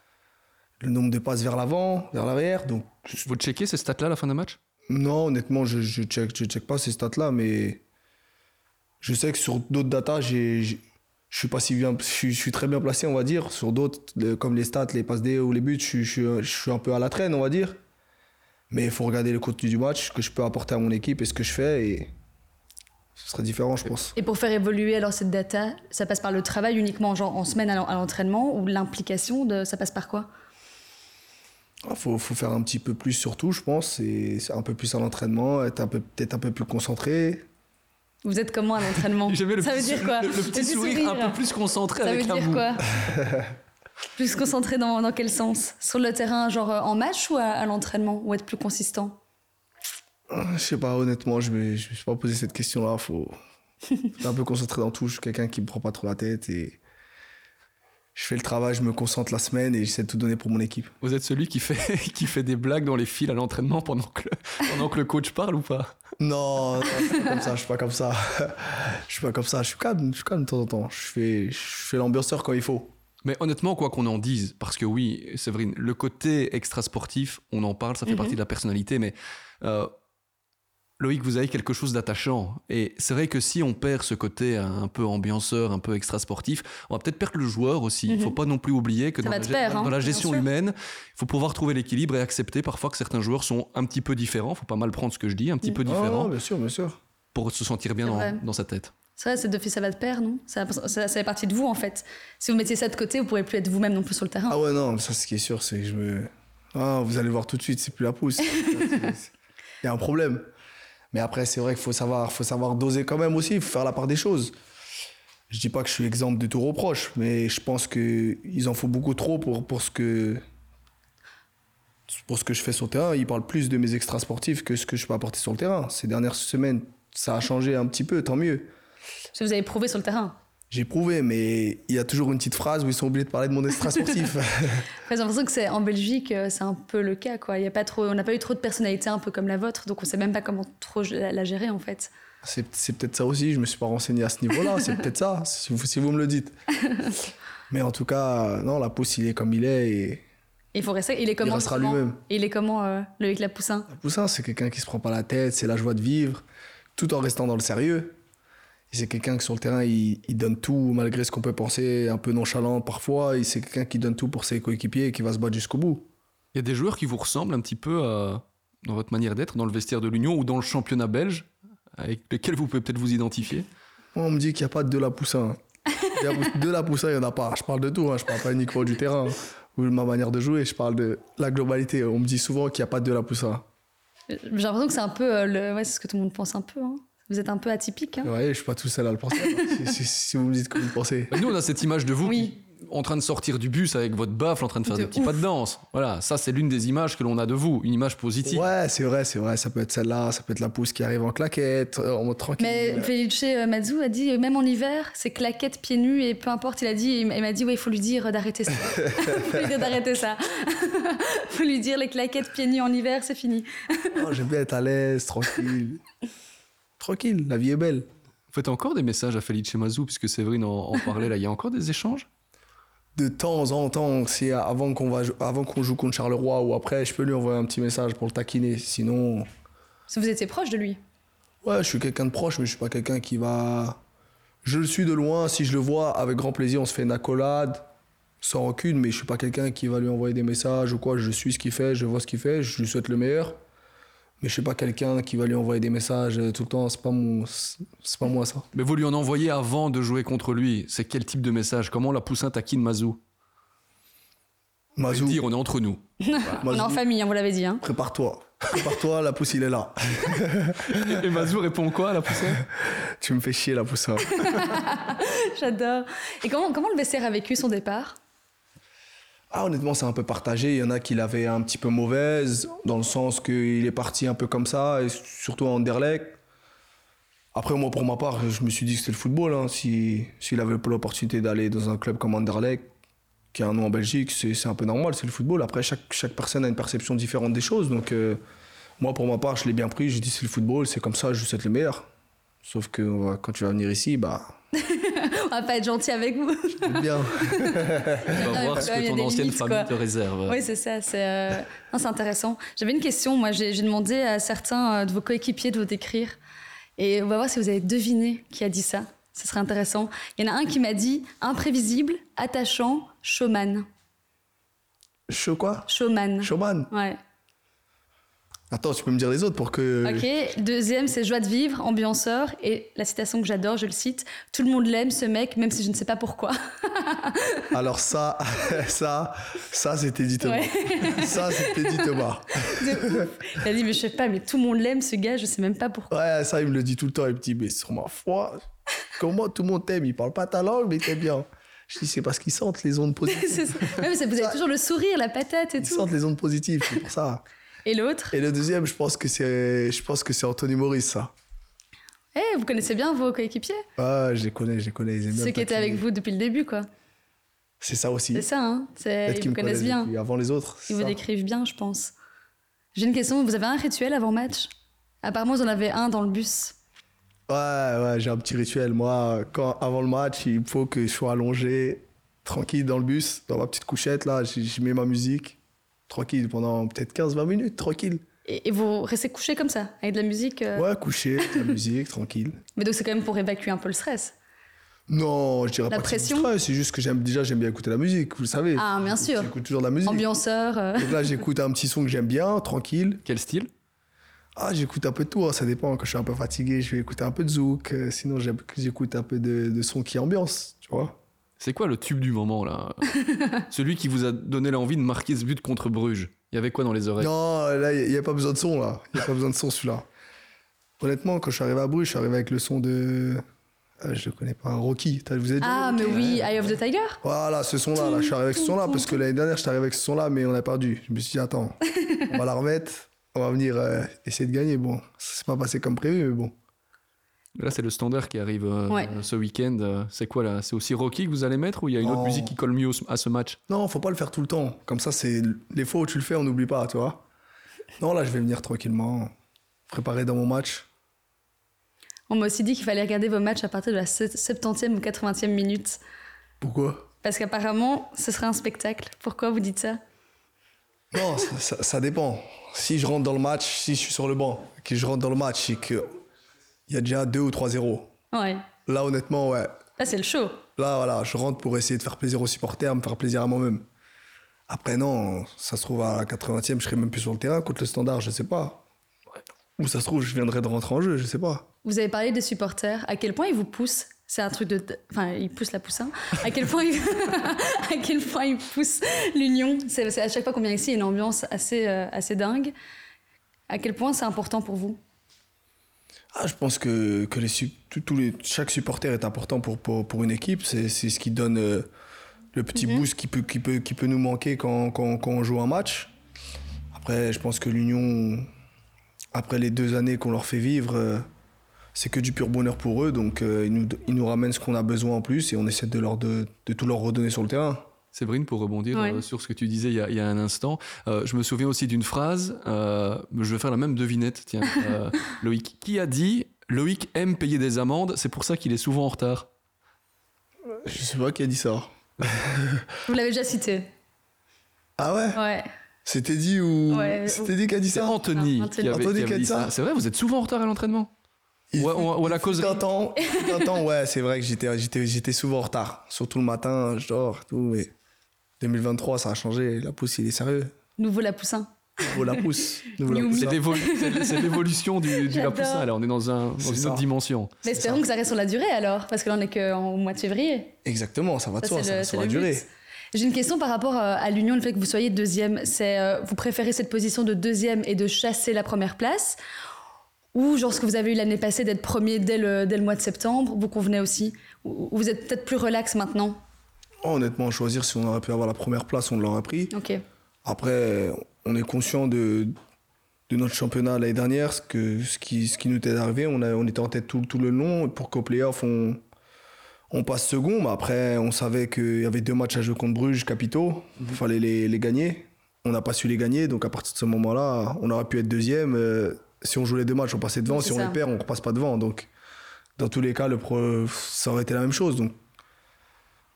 le nombre de passes vers l'avant, vers l'arrière. Donc, vous checkez ces stats-là à la fin d'un match? Non, honnêtement, je ne je check, je check pas ces stats-là, mais je sais que sur d'autres datas, j'ai, je suis pas si bien, je suis, très bien placé, on va dire. Sur d'autres, comme les stats, les passes D ou les buts, je, je, suis un peu à la traîne, on va dire. Mais il faut regarder le contenu du match, ce que je peux apporter à mon équipe et ce que je fais. Et ce serait différent, je pense. Et pour faire évoluer alors cette data, ça passe par le travail uniquement, genre en semaine à l'entraînement, ou l'implication, de, ça passe par quoi? Il ah, faut, faut, faire un petit peu plus surtout, je pense. C'est un peu plus à l'entraînement, être peut-être un peu plus concentré, vous êtes comment à l'entraînement *laughs* Ça veut dire quoi Le, petit, sourire, un peu plus concentré ça avec veut dire quoi *laughs* Plus concentré dans, dans, quel sens Sur le terrain, genre euh, en match ou à, l'entraînement Ou être plus consistant euh, Je sais pas, honnêtement, je ne me, suis pas posé cette question-là. Faut *laughs* être un peu concentré dans tout. Je suis quelqu'un qui me prend pas trop la tête et je fais le travail, je me concentre la semaine et j'essaie de tout donner pour mon équipe. Vous êtes celui qui fait, *laughs* qui fait des blagues dans les fils à l'entraînement pendant que, pendant que le coach parle ou pas? Non, je suis pas comme ça, je suis pas comme ça. Je suis pas comme ça, je suis calme, je suis calme de temps en temps. Je fais, je fais l'ambianceur quand il faut. Mais honnêtement, quoi qu'on en dise, parce que oui, Séverine, le côté extra sportif, on en parle, ça fait mhm. partie de la personnalité, mais euh, Loïc, vous avez quelque chose d'attachant. Et c'est vrai que si on perd ce côté un peu ambianceur, un peu extra sportif, on va peut-être perdre le joueur aussi. Il ne faut mhm. pas non plus oublier que dans la, hein, gestion humaine, il faut pouvoir trouver l'équilibre et accepter parfois que certains joueurs sont un petit peu différents. Il faut pas mal prendre ce que je dis, un petit peu différents. bien sûr, bien sûr. Pour se sentir bien dans, sa tête. C'est vrai, c'est de ça va de pair, non? Ça, ça, fait partie de vous, en fait. Si vous mettiez ça de côté, vous pourrez plus être vous-même non plus sur le terrain. Ah ouais, non, ça, ce qui est sûr, c'est que je me. Ah, vous allez voir tout de suite, c'est plus la pousse. *laughs* Il y a un problème. Mais après, c'est vrai qu'il faut savoir, faut savoir doser quand même aussi, faut faire la part des choses. Je dis pas que je suis exempt de tout reproche, mais je pense qu'ils en font beaucoup trop pour, pour, ce que, pour ce que je fais sur le terrain. Ils parlent plus de mes extra sportifs que ce que je peux apporter sur le terrain. Ces dernières semaines, ça a changé un petit peu, tant mieux. Ce que vous avez prouvé sur le terrain j'ai prouvé, mais il y a toujours une petite phrase où ils sont obligés de parler de mon extra sportif. *laughs* J'ai l'impression que c'est en Belgique, euh, c'est un peu le cas, quoi. Il y a pas trop, on n'a pas eu trop de personnalité un peu comme la vôtre, donc on sait même pas comment trop la, gérer en fait. C'est, peut-être ça aussi. Je me suis pas renseigné à ce niveau-là. *laughs* c'est peut-être ça, si vous, si vous, me le dites. *laughs* mais en tout cas, non, la pousse, il est comme il est et. Il faut rester. Il est comment Il restera lui-même. il est comment euh, le avec la poussin La poussin, c'est quelqu'un qui se prend pas la tête. C'est la joie de vivre, tout en restant dans le sérieux c'est quelqu'un qui sur le terrain, il, donne tout malgré ce qu'on peut penser, un peu nonchalant parfois. C'est quelqu'un qui donne tout pour ses coéquipiers et qui va se battre jusqu'au bout. Il y a des joueurs qui vous ressemblent un petit peu dans votre manière d'être, dans le vestiaire de l'Union ou dans le championnat belge, avec lesquels vous pouvez peut-être vous identifier? On me dit qu'il n'y a pas de la poussin. *laughs* de la poussin, il n'y en a pas. Je parle de tout, hein. je parle pas uniquement du terrain ou de ma manière de jouer, je parle de la globalité. On me dit souvent qu'il n'y a pas de la poussin. J'ai l'impression que c'est un peu, euh, le... ouais, c'est ce que tout le monde pense un peu. Hein. Vous êtes un peu atypique. Hein ouais, je suis pas tout seul à le penser. *laughs* si, vous me dites que vous pensez. Nous, on a cette image de vous oui en train de sortir du bus avec votre baffle, en train de faire des petits pas de danse. Voilà, ça c'est l'une des images que l'on a de vous, une image positive. Ouais, c'est vrai, c'est vrai. Ça peut être celle-là, ça peut être la pousse qui arrive en claquette, en mode tranquille. Mais Felice euh, Mazou a dit, euh, même en hiver, c'est claquettes pieds nus et peu importe, il a dit, il m'a dit, ouais, il faut lui dire d'arrêter ça. il *laughs* *laughs* faut lui dire d'arrêter ça. faut lui dire les claquettes pieds nus en hiver, c'est fini. J'aime bien être à l'aise, tranquille. Tranquille, la vie est belle. Vous faites encore des messages à Felice Mazou, puisque Séverine en, en parlait là, il y a encore des échanges? De temps en temps, si avant qu'on va avant qu'on joue contre Charleroi ou après, je peux lui envoyer un petit message pour le taquiner. Sinon. Si vous étiez proche de lui. Ouais, je suis quelqu'un de proche, mais je suis pas quelqu'un qui va. Je le suis de loin. Si je le vois, avec grand plaisir, on se fait une accolade, sans rancune. Mais je suis pas quelqu'un qui va lui envoyer des messages ou quoi. Je suis ce qu'il fait, je vois ce qu'il fait, je lui souhaite le meilleur. Mais je suis pas quelqu'un qui va lui envoyer des messages tout le temps. C'est pas mon, c'est pas moi ça. Mais vous lui en envoyez avant de jouer contre lui. C'est quel type de message? Comment la poussin taquine Mazou? Mazou. dire, on est entre nous. *laughs* on est en famille, hein, vous l'avez dit. Hein. Prépare-toi. Prépare-toi, la pousse, il est là. *laughs* Et Mazou répond quoi à la poussin Tu me fais chier, la poussin. *laughs* J'adore. Et comment, comment le vestiaire a vécu son départ? Ah, honnêtement, c'est un peu partagé. Il y en a qui l'avaient un petit peu mauvaise, dans le sens qu'il est parti un peu comme ça, et surtout en Anderlecht. Après, moi, pour ma part, je me suis dit que c'était le football. Hein. S'il si, avait l'opportunité d'aller dans un club comme Anderlecht, qui a un nom en Belgique, c'est un peu normal, c'est le football. Après, chaque, personne a une perception différente des choses. Donc, euh, moi, pour ma part, je l'ai bien pris. J'ai dit c'est le football, c'est comme ça, je souhaite le meilleur. Sauf que quand tu vas venir ici, bah. *laughs* on va pas être gentil avec vous. bien. on va voir ce que ton ancienne famille te réserve. Oui, c'est ça. C'est euh, intéressant. J'avais une question. Moi, j'ai demandé à certains euh, de vos coéquipiers de vous décrire. Et on va voir si vous avez deviné qui a dit ça. Ce serait intéressant. Il y en a un qui m'a dit imprévisible, attachant, showman. Show quoi? Showman. Showman? Ouais. Attends, tu peux me dire les autres pour que. Ok, deuxième, c'est joie de vivre, ambianceur. Et la citation que j'adore, je le cite Tout le monde l'aime, ce mec, même si je ne sais pas pourquoi. *laughs* Alors, ça, *laughs* ça, ça, c'était dit Thomas. *laughs* ça, c'était dit Thomas. Il a dit Mais je sais pas, mais tout le monde l'aime, ce gars, je sais même pas pourquoi. Ouais, ça, il me le dit tout le temps. Il me dit Mais sur ma foi, comment tout le monde t'aime? Il parle pas ta langue, mais t'aime bien. Je dis, c'est parce qu'ils sentent les ondes positives. c'est ça. vous avez toujours le sourire, la patate et tout. Ils sentent les ondes positives, c'est pour ça. Et l'autre Et le deuxième, je pense que c'est, je pense que c'est Anthony Maurice, ça. Eh, vous connaissez bien vos coéquipiers Ah, je les connais, je les connais. Ils Ceux qui étaient avec vous depuis le début, quoi. C'est ça aussi. C'est ça, hein. Ils vous connaissent bien. Avant les autres. Ils vous décrivent bien, je pense. J'ai une question. Vous avez un rituel avant match? Apparemment, vous en avez un dans le bus. Ouais, ouais, j'ai un petit rituel. Moi, quand, avant le match, il faut que je sois allongé, tranquille dans le bus, dans ma petite couchette, là. Je mets ma musique tranquille pendant peut-être 15-20 minutes, tranquille. Et, vous restez couché comme ça, avec de la musique euh Ouais, couché, de la musique, *laughs* tranquille. Mais donc c'est quand même pour évacuer un peu le stress non, je dirais la pas pression. que c'est juste que j'aime déjà j'aime bien écouter la musique, vous le savez. Ah, bien sûr. J'écoute toujours de la musique. Ambianceur. Euh. Donc là, j'écoute un petit son que j'aime bien, tranquille. Quel style? Ah, j'écoute un peu de tout, hein, ça dépend. Quand je suis un peu fatigué, je vais écouter un peu de zouk. Euh, sinon, j'écoute un peu de, de son qui ambiance, tu vois. C'est quoi le tube du moment là *laughs* Celui qui vous a donné l'envie de marquer ce but contre Bruges. Il y avait quoi dans les oreilles Non, là, il n'y a, pas besoin de son là. Il n'y a pas besoin de son celui-là. Honnêtement, quand je suis arrivé à Bruges, je suis arrivé avec le son de. Euh, je ne connais pas, Rocky. Vous êtes ah, mais oui, Eye of the Tiger Voilà, ce son-là. Là, je suis arrivé avec ce son-là parce que l'année dernière, je suis arrivé avec ce son-là, mais on a perdu. Je me suis dit, attends, on va la remettre, on va venir euh, essayer de gagner. Bon, ça s'est pas passé comme prévu, mais bon. Là, c'est le standard qui arrive euh, ce week-end. Euh, c'est quoi là? C'est aussi Rocky que vous allez mettre ou il y a une autre musique qui colle mieux à ce match? Non, faut pas le faire tout le temps. Comme ça, c'est les fois où tu le fais, on n'oublie pas, tu vois. Non, là, je vais venir tranquillement, préparer dans mon match. On m'a aussi dit qu'il fallait regarder vos matchs à partir de la 70e ou 80e minute. Pourquoi? Parce qu'apparemment, ce serait un spectacle. Pourquoi vous dites ça? Non, ça, ça, dépend. Si je rentre dans le match, si je suis sur le banc, que je rentre dans le match et que il y a déjà 2 ou 3-0. Ouais. Là, honnêtement, ouais. Là, c'est le show. Là, voilà, je rentre pour essayer de faire plaisir aux supporters, me faire plaisir à moi-même. Après, non, ça se trouve à la 80e, je serai même plus sur le terrain contre le standard, je sais pas. Ou ça se trouve, je viendrai de rentrer en jeu, je sais pas. Vous avez parlé des supporters. À quel point ils vous poussent? C'est un truc de. Enfin, ils poussent la poussin. À quel point ils, *laughs* à quel point ils poussent l'union? C'est à chaque fois qu'on vient ici, il y a une ambiance assez, euh, assez dingue. À quel point c'est important pour vous? Ah, je pense que, que les, les, chaque supporter est important pour, pour, pour une équipe. C'est ce qui donne euh, le petit mhm. boost qui peut, qui, peut, qui peut nous manquer quand, quand, quand on joue un match. Après, je pense que l'Union, après les deux années qu'on leur fait vivre, euh, c'est que du pur bonheur pour eux. Donc, euh, ils, nous, ils nous ramènent ce qu'on a besoin en plus et on essaie de, leur, de, de tout leur redonner sur le terrain. Séverine, pour rebondir euh, sur ce que tu disais il y a, un instant, euh, je me souviens aussi d'une phrase, euh, je vais faire la même devinette, tiens, *laughs* Loïc. Qui a dit Loïc aime payer des amendes, c'est pour ça qu'il est souvent en retard Je sais pas qui a dit ça. Vous l'avez déjà cité. Ah ouais Ouais. C'était dit ou. C'était dit qui a dit ça Anthony, qui avait, dit ça. C'est vrai, vous êtes souvent en retard à l'entraînement ou, à la cause d'un temps, temps, ouais, c'est vrai que j'étais, j'étais, j'étais souvent en retard. Surtout le matin, je dors, tout, mais 2023, ça a changé. La pousse, il est sérieux. Nouveau la poussin. Nouveau la pousse. *laughs* C'est l'évolution du, du la poussin. Alors, on est dans, un, dans une autre dimension. Mais espérons que ça reste sur la durée alors, parce que là, on est qu'au mois de février. Exactement, ça va de soi, ça sur la durée. J'ai une question par rapport euh, à l'Union, le fait que vous soyez deuxième. C'est, euh, vous préférez cette position de deuxième et de chasser la première place? Ou genre ce que vous avez eu l'année passée d'être premier dès le, dès le mois de septembre, vous convenez aussi? Ou vous êtes peut-être plus relax maintenant? Honnêtement, choisir si on aurait pu avoir la première place, on l'aurait pris. Après, on est conscient de, de notre championnat l'année dernière, ce, que, ce, qui, ce qui nous était arrivé. On, a, on était en tête tout, tout le long. Pour qu'au playoff, on, on passe second. Mais après, on savait qu'il y avait deux matchs à jouer contre Bruges capitaux. Il mhm. fallait les, les, gagner. On n'a pas su les gagner. Donc à partir de ce moment-là, on aurait pu être deuxième. Euh, si on joue les deux matchs, on passait devant. si on les perd, on ne repasse pas devant. Donc dans tous les cas, le pro, ça aurait été la même chose. Donc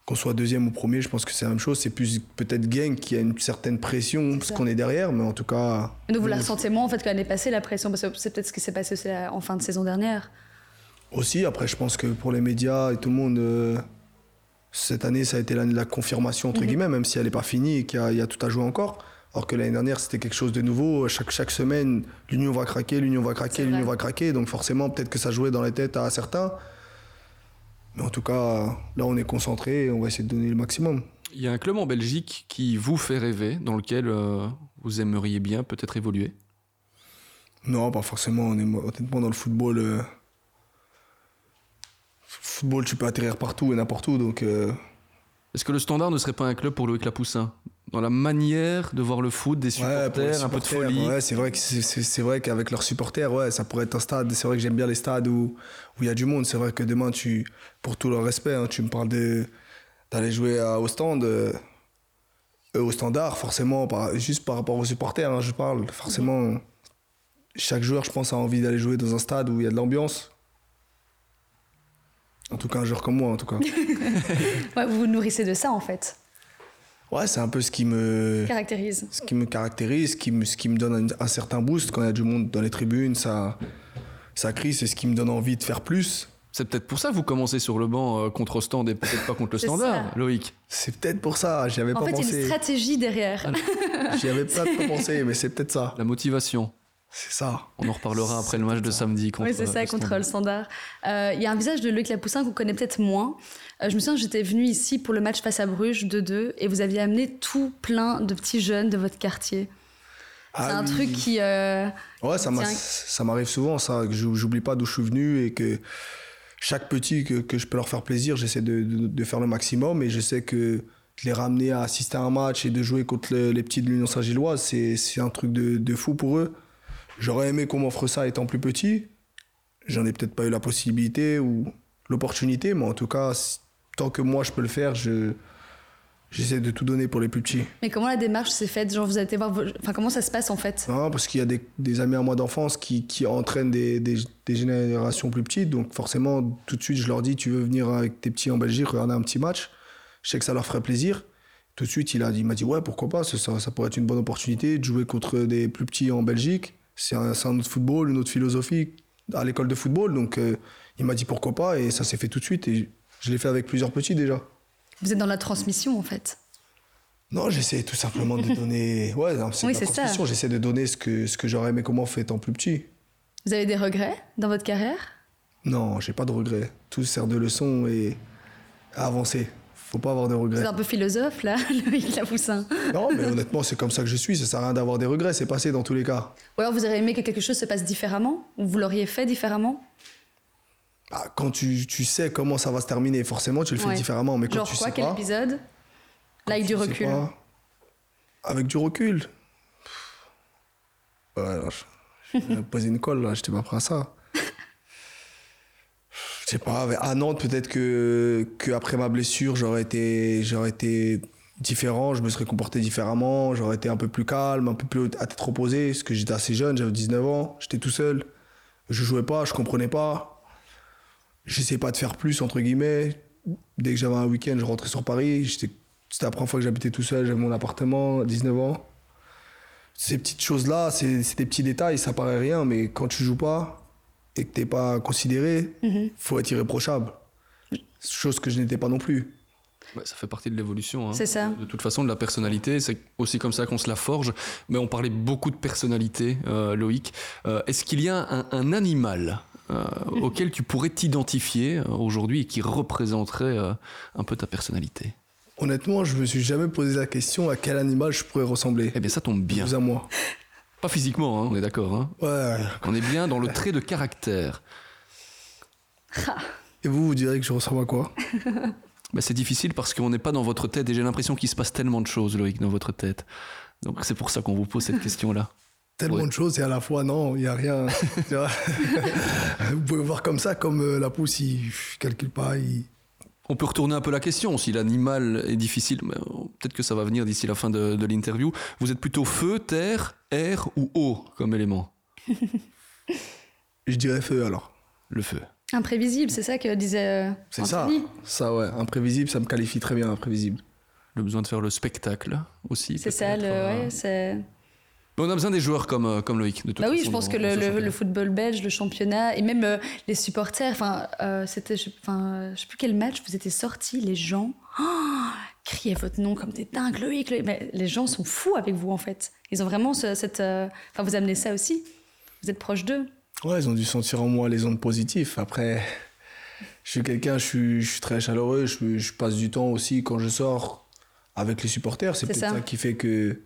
qu'on soit deuxième ou premier, je pense que c'est la même chose. C'est plus peut-être Gang qui a une certaine pression parce qu'on est derrière, mais en tout cas. Donc vous la ressentez moins en fait que l'année passée, la pression, parce que c'est peut-être ce qui s'est passé aussi en fin de saison dernière. Aussi, après, je pense que pour les médias et tout le monde, euh, cette année, ça a été l'année de la confirmation, entre mhm. guillemets, même si elle n'est pas finie et qu'il y, a tout à jouer encore. Alors que l'année dernière, c'était quelque chose de nouveau. Chaque, chaque semaine, l'Union va craquer, l'Union va craquer, l'Union va craquer. Donc forcément, peut-être que ça jouait dans les têtes à certains. Mais en tout cas, là, on est concentré et on va essayer de donner le maximum. Il y a un club en Belgique qui vous fait rêver, dans lequel euh, vous aimeriez bien peut-être évoluer? Non, pas forcément. On est honnêtement dans le football. Euh, football, tu peux atterrir partout et n'importe où. Donc. Euh, Est-ce que le Standard ne serait pas un club pour Loïc Lapoussin? Dans la manière de voir le foot, des supporters, un peu de folie. Ouais, c'est vrai que c'est vrai qu'avec leurs supporters, ouais, ça pourrait être un stade. C'est vrai que j'aime bien les stades où où il y a du monde. C'est vrai que demain, tu, pour tout le respect, hein, tu me parles d'aller jouer à, au stand, euh, au standard, forcément, juste par rapport aux supporters, hein, je parle. Forcément, chaque joueur, je pense, a envie d'aller jouer dans un stade où il y a de l'ambiance. En tout cas, un joueur comme moi, en tout cas. *laughs* vous vous nourrissez de ça, en fait. Ouais, c'est un peu ce qui me caractérise. Ce qui me caractérise, ce qui me, ce qui me donne un, certain boost quand il y a du monde dans les tribunes, ça, ça crie, c'est ce qui me donne envie de faire plus. C'est peut-être pour ça que vous commencez sur le banc euh, contre stand et peut-être pas contre le standard, Loïc. C'est peut-être pour ça, j'y avais pas pensé. En fait, il y a une stratégie derrière. j'y avais pas pensé, mais c'est peut-être ça. La motivation. C'est ça. On en reparlera après le match de samedi contre. Oui, c'est ça, contre le Standard. Euh, il y a un visage de Loïc Lapoussin qu'on connaît peut-être moins. Euh, je me souviens que j'étais venue ici pour le match face à Bruges 2-2 et vous aviez amené tout plein de petits jeunes de votre quartier. c'est ah un truc qui. Euh, ouais, ça m'arrive souvent, ça, que j'oublie pas d'où je suis venu et que chaque petit que, que je peux leur faire plaisir, j'essaie de, de, faire le maximum et je sais que de les ramener à assister à un match et de jouer contre les, petits de l'Union Saint-Gilloise, c'est un truc de, de fou pour eux. J'aurais aimé qu'on m'offre ça étant plus petit. J'en ai peut-être pas eu la possibilité ou l'opportunité, mais en tout cas, tant que moi je peux le faire, je, j'essaie de tout donner pour les plus petits. Mais comment la démarche s'est faite? Genre, vous avez été voir. Enfin, comment ça se passe en fait? Non, parce qu'il y a des, des, amis à moi d'enfance qui, qui entraînent des, des, des, générations plus petites. Donc, forcément, tout de suite, je leur dis Tu veux venir avec tes petits en Belgique, regarder un petit match? Je sais que ça leur ferait plaisir. Tout de suite, il, a, il m'a dit Ouais, pourquoi pas? Ça, ça pourrait être une bonne opportunité de jouer contre des plus petits en Belgique c'est un, un, autre football, une autre philosophie à l'école de football. Donc euh, il m'a dit pourquoi pas et ça s'est fait tout de suite et je l'ai fait avec plusieurs petits déjà. Vous êtes dans la transmission en fait Non, j'essaie tout simplement de donner. *laughs* Ouais, c'est oui, la transmission. J'essaie de donner ce que, ce que j'aurais aimé comment fait étant plus petit. Vous avez des regrets dans votre carrière? Non, j'ai pas de regrets. Tout sert de leçon et à avancer faut pas avoir de regrets. C'est un peu philosophe, là, *laughs* Loïc Lapoussin. Non, mais honnêtement, c'est comme ça que je suis. Ça sert à rien d'avoir des regrets. C'est passé dans tous les cas. Ou alors, vous auriez aimé que quelque chose se passe différemment Ou vous l'auriez fait différemment? Bah, Quand tu, tu, sais comment ça va se terminer, forcément, tu le fais différemment. Mais quand Genre tu quoi, sais quel épisode? Là, avec du recul. avec du recul Ouais, je, je vais poser une colle, là. J'étais pas prêt à ça sais pas, à Nantes, peut-être que, que ma blessure, j'aurais été, j'aurais été différent, je me serais comporté différemment, j'aurais été un peu plus calme, un peu plus à tête reposée, parce que j'étais assez jeune, j'avais 19 ans, j'étais tout seul, je jouais pas, je comprenais pas, j'essayais pas de faire plus, entre guillemets. Dès que j'avais un week-end, je rentrais sur Paris, c'était la première fois que j'habitais tout seul, j'avais mon appartement, 19 ans. Ces petites choses-là, c'est des petits détails, ça paraît rien, mais quand tu joues pas, et que t'es pas considéré, il mhm. faut être irréprochable. Chose que je n'étais pas non plus. ça fait partie de l'évolution. Hein. C'est ça. De toute façon, de la personnalité, c'est aussi comme ça qu'on se la forge. Mais on parlait beaucoup de personnalité, euh, Loïc. Euh, est-ce qu'il y a un, animal euh, auquel tu pourrais t'identifier aujourd'hui et qui représenterait un peu ta personnalité? Honnêtement, je me suis jamais posé la question à quel animal je pourrais ressembler. Eh bien, ça tombe bien. Vous à moi. Pas physiquement, hein, on est d'accord. Hein ouais. On est bien dans le trait de caractère. Et vous, vous direz que je ressemble à quoi? Bah, C'est difficile parce qu'on n'est pas dans votre tête et j'ai l'impression qu'il se passe tellement de choses, Loïc, dans votre tête. Donc c'est pour ça qu'on vous pose cette question-là. tellement de choses et à la fois non, il n'y a rien. *laughs* Vous pouvez voir comme ça, comme euh, la pousse, il ne calcule pas. On peut retourner un peu la question. Si l'animal est difficile, euh, peut-être que ça va venir d'ici la fin de, de l'interview. Vous êtes plutôt feu, terre, air ou eau comme élément? Je dirais feu alors. Le feu. Imprévisible, c'est ça que disait. Euh, c'est ça. Ça, ouais. Imprévisible, ça me qualifie très bien, imprévisible. Le besoin de faire le spectacle aussi. C'est ça, le, ouais, c'est on a besoin des joueurs comme, euh, comme Loïc. De toute bah oui, je pense que le, le, football belge, le championnat, et même euh, les supporters, enfin, euh, c'était, je, ne sais plus quel match, vous étiez sortis, les gens oh, criaient votre nom comme des dingues, Loïc, Mais les gens sont fous avec vous, en fait. Ils ont vraiment cette. Enfin, vous amenez ça aussi. Vous êtes proche d'eux. Ouais, ils ont dû sentir en moi les ondes positives. Après, je suis quelqu'un, je suis, je suis très chaleureux, je, je, passe du temps aussi quand je sors avec les supporters. C'est peut-être ça qui fait que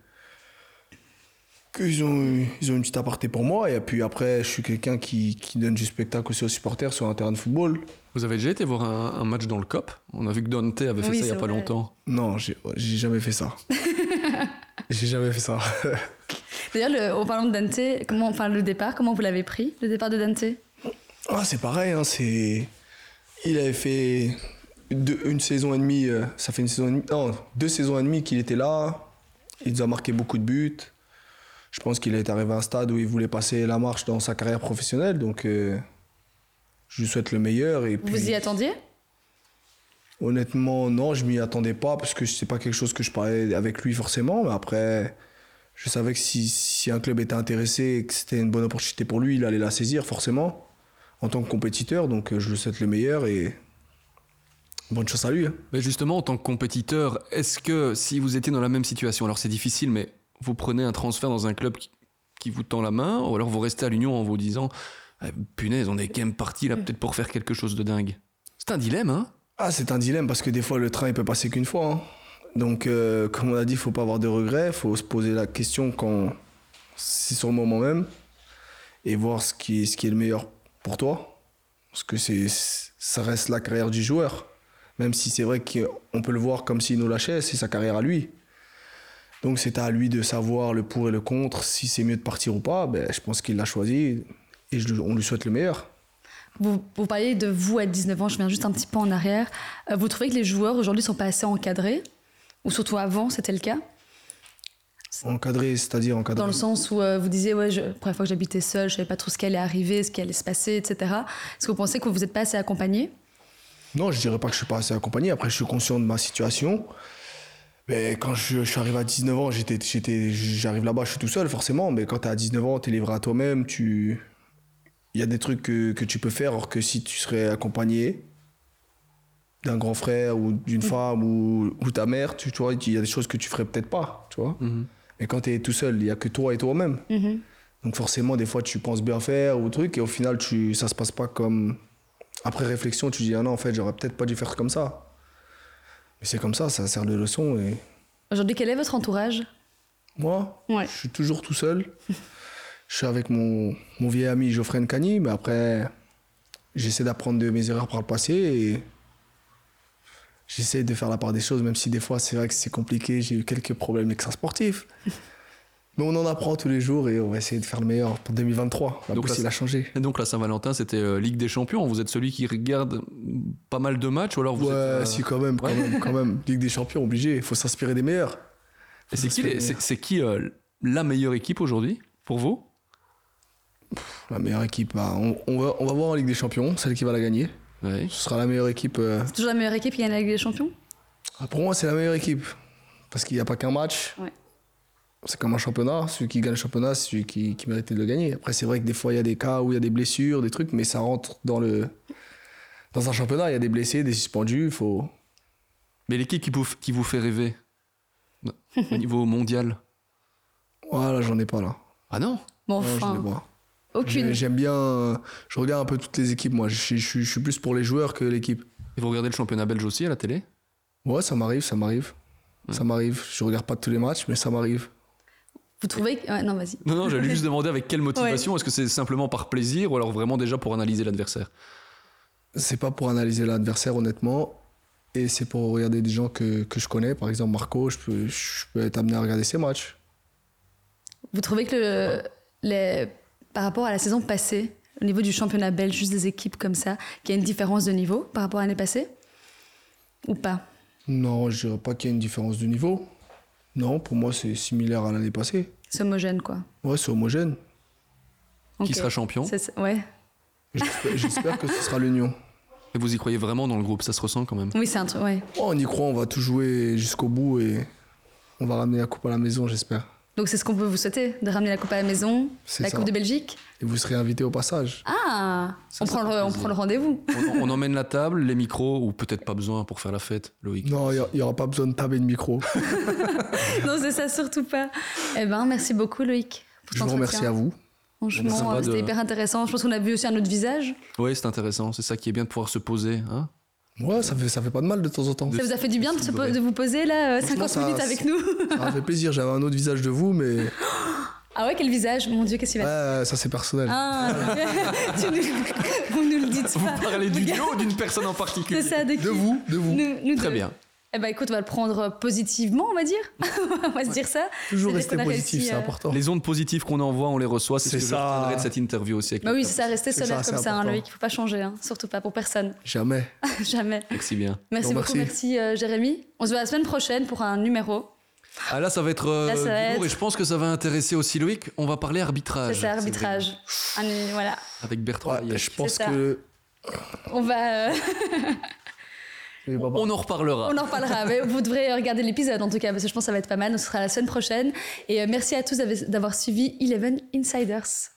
qu'ils ont, ils ont une petite aparté pour moi. Et puis après, je suis quelqu'un qui, qui, donne du spectacle aussi aux supporters sur un terrain de football. Vous avez déjà été voir un, match dans le COP? On a vu que Dante avait fait ça il n'y a pas longtemps. Non, j'ai jamais fait ça. *laughs* j'ai jamais fait ça. *laughs* D'ailleurs, en parlant de Dante, comment, enfin, le départ, comment vous l'avez pris, le départ de Dante? Ah, C'est pareil, hein, c'est... il avait fait une saison et demie, euh, ça fait une saison et demie, non, deux saisons et demie qu'il était là. Il nous a marqué beaucoup de buts je pense qu'il est arrivé à un stade où il voulait passer la marche dans sa carrière professionnelle. Donc, euh, je lui souhaite le meilleur. Et Vous y attendiez? Honnêtement, non, je m'y attendais pas parce que c'est pas quelque chose que je parlais avec lui forcément. Mais après, je savais que si, si un club était intéressé et que c'était une bonne opportunité pour lui, il allait la saisir forcément en tant que compétiteur. Donc, euh, je lui souhaite le meilleur et bonne chance à lui. Hein. Mais justement, en tant que compétiteur, est-ce que si vous étiez dans la même situation, alors c'est difficile, mais vous prenez un transfert dans un club qui, vous tend la main, ou alors vous restez à l'Union en vous disant eh, punaise, on est quand même parti là peut-être pour faire quelque chose de dingue. C'est un dilemme, hein? Ah, c'est un dilemme parce que des fois le train il peut passer qu'une fois. Hein. Donc, euh, comme on a dit, faut pas avoir de regrets, faut se poser la question quand c'est sur le moment même et voir ce qui, ce qui est le meilleur pour toi. Parce que c'est, ça reste la carrière du joueur. Même si c'est vrai qu'on peut le voir comme s'il nous lâchait, c'est sa carrière à lui. Donc c'est à lui de savoir le pour et le contre, si c'est mieux de partir ou pas. Ben, je pense qu'il l'a choisi et on lui souhaite le meilleur. Vous, vous, parliez de vous à 19 ans, je viens juste un petit peu en arrière. Euh, vous trouvez que les joueurs aujourd'hui sont pas assez encadrés? Ou surtout avant, c'était le cas? Encadré, c'est-à-dire encadré Dans le sens où euh, vous disiez, ouais, la première fois que j'habitais seul, je savais pas trop ce qui allait arriver, ce qui allait se passer, etc. Est-ce que vous pensez que vous n'êtes pas assez accompagné Non, je dirais pas que je suis pas assez accompagné. Après, je suis conscient de ma situation. Mais quand je, suis arrivé à 19 ans, j'étais, j'étais, j'arrive là-bas, je suis tout seul forcément. Mais quand tu à 19 ans, tu es livré à toi-même. Tu... Il y a des trucs que, que, tu peux faire, alors que si tu serais accompagné d'un grand frère ou d'une mm. femme ou, ou, ta mère, tu, vois, il y a des choses que tu ferais peut-être pas. Tu vois mm-hmm. Mais quand tu es tout seul, il n'y a que toi et toi-même. Mm-hmm. Donc forcément, des fois, tu penses bien faire ou truc, et au final, tu, ça se passe pas comme. Après réflexion, tu dis, ah non, en fait, j'aurais peut-être pas dû faire comme ça c'est comme ça, ça sert de leçon. Et... Aujourd'hui, quel est votre entourage? Moi? Je suis toujours tout seul. *laughs* je suis avec mon, mon vieil ami Geoffrey Nkani, mais après, j'essaie d'apprendre de mes erreurs par le passé et j'essaie de faire la part des choses, même si des fois, c'est vrai que c'est compliqué. J'ai eu quelques problèmes extrasportifs. *laughs* Mais on en apprend tous les jours et on va essayer de faire le meilleur pour 2023. La donc, il a changé. Et donc la Saint-Valentin, c'était euh, Ligue des Champions. Vous êtes celui qui regarde pas mal de matchs ou alors vous ouais, euh, si quand même, quand même, quand même. *laughs* Ligue des Champions, obligé. Il faut s'inspirer des meilleurs. c'est qui, c'est, qui euh, la meilleure équipe aujourd'hui pour vous? La meilleure équipe, bah, on, on, va, on va voir en Ligue des Champions, celle qui va la gagner. Ce sera la meilleure équipe. C'est toujours la meilleure équipe qui gagne la Ligue des Champions? Ah, Pour moi, c'est la meilleure équipe. Parce qu'il n'y a pas qu'un match. Ouais c'est comme un championnat. Celui qui gagne le championnat, c'est celui qui, qui méritait de le gagner. Après, c'est vrai que des fois, il y a des cas où il y a des blessures, des trucs, mais ça rentre dans le. Dans un championnat, il y a des blessés, des suspendus, il faut. Mais l'équipe qui vous, qui vous fait rêver au *laughs* niveau mondial? Voilà, j'en ai pas là. Ah non? Bon, enfin. Aucune. J'aime bien. Je regarde un peu toutes les équipes, moi. Je, je, je suis plus pour les joueurs que l'équipe. Et vous regardez le championnat belge aussi à la télé? Ouais, ça m'arrive, ça m'arrive. Ça m'arrive. Je regarde pas tous les matchs, mais ça m'arrive. Vous trouvez que... Non, vas-y. Non, non, j'allais juste *laughs* demander avec quelle motivation. Est-ce que c'est simplement par plaisir ou alors vraiment déjà pour analyser l'adversaire C'est pas pour analyser l'adversaire, honnêtement. Et c'est pour regarder des gens que, que, je connais. Par exemple, Marco, je peux, je peux être amené à regarder ses matchs. Vous trouvez que les, par rapport à la saison passée, au niveau du championnat belge, juste des équipes comme ça, qu'il y a une différence de niveau par rapport à l'année passée Ou pas? Non, je dirais pas qu'il y a une différence de niveau. Non, pour moi, c'est similaire à l'année passée. C'est homogène, quoi. Ouais, c'est homogène. Qui sera champion Ouais. *laughs* J'espère que ce sera l'Union. Et vous y croyez vraiment dans le groupe? Ça se ressent quand même Oui, c'est un truc, ouais. Oh, on y croit, on va tout jouer jusqu'au bout et on va ramener la coupe à la maison, j'espère. Donc c'est ce qu'on peut vous souhaiter, de ramener la coupe à la maison, la coupe de Belgique. Et vous serez invité au passage. Ah, on, prend le, on, prend le, rendez-vous. On, emmène la table, les micros, ou peut-être pas besoin pour faire la fête, Loïc? Non, il n'y aura pas besoin de table et de micro. *laughs* non, c'est ça surtout pas. Eh ben, merci beaucoup Loïc. Pour Je vous remercie à vous. Franchement, c'était hyper intéressant. Je pense qu'on a vu aussi un autre visage. Oui, c'est intéressant. C'est ça qui est bien de pouvoir se poser. Hein Ouais, ça fait, ça fait pas de mal de temps en temps. Ça vous a fait du bien de, de vous poser là 50 minutes avec nous *laughs* Ça m'a fait plaisir, j'avais un autre visage de vous, mais. *gasps* Ah ouais, quel visage Mon Dieu, qu'est-ce qu'il a Ouais, ça c'est personnel. Ah, *laughs* tu nous... vous nous le dites pas. Vous parlez du duo ou d'une personne en particulier ça, de, de vous, de vous. Nous, Très bien. Eh ben écoute, on va le prendre positivement, on va dire. *laughs* on va se dire ça. Toujours rester positif, c'est euh, important. Les ondes positives qu'on envoie, on les reçoit. C'est ce que ça. je de cette interview aussi. bah oui, c'est ça, rester solaire comme ça, hein, Loïc. Il ne faut pas changer, hein. surtout pas pour personne. Jamais. *laughs* Jamais. Merci bien. Merci beaucoup, merci, euh, Jérémy. On se voit la semaine prochaine pour un numéro. Ah là, ça va être euh, et je pense que ça va intéresser aussi Loïc. On va parler arbitrage. C'est ça, arbitrage. voilà. Avec Bertrand. je pense que. On va. *laughs* On en reparlera. On en reparlera. vous devrez regarder l'épisode en tout cas, parce que je pense que ça va être pas mal. Ce sera la semaine prochaine. Et euh, merci à tous d'avoir suivi Eleven Insiders.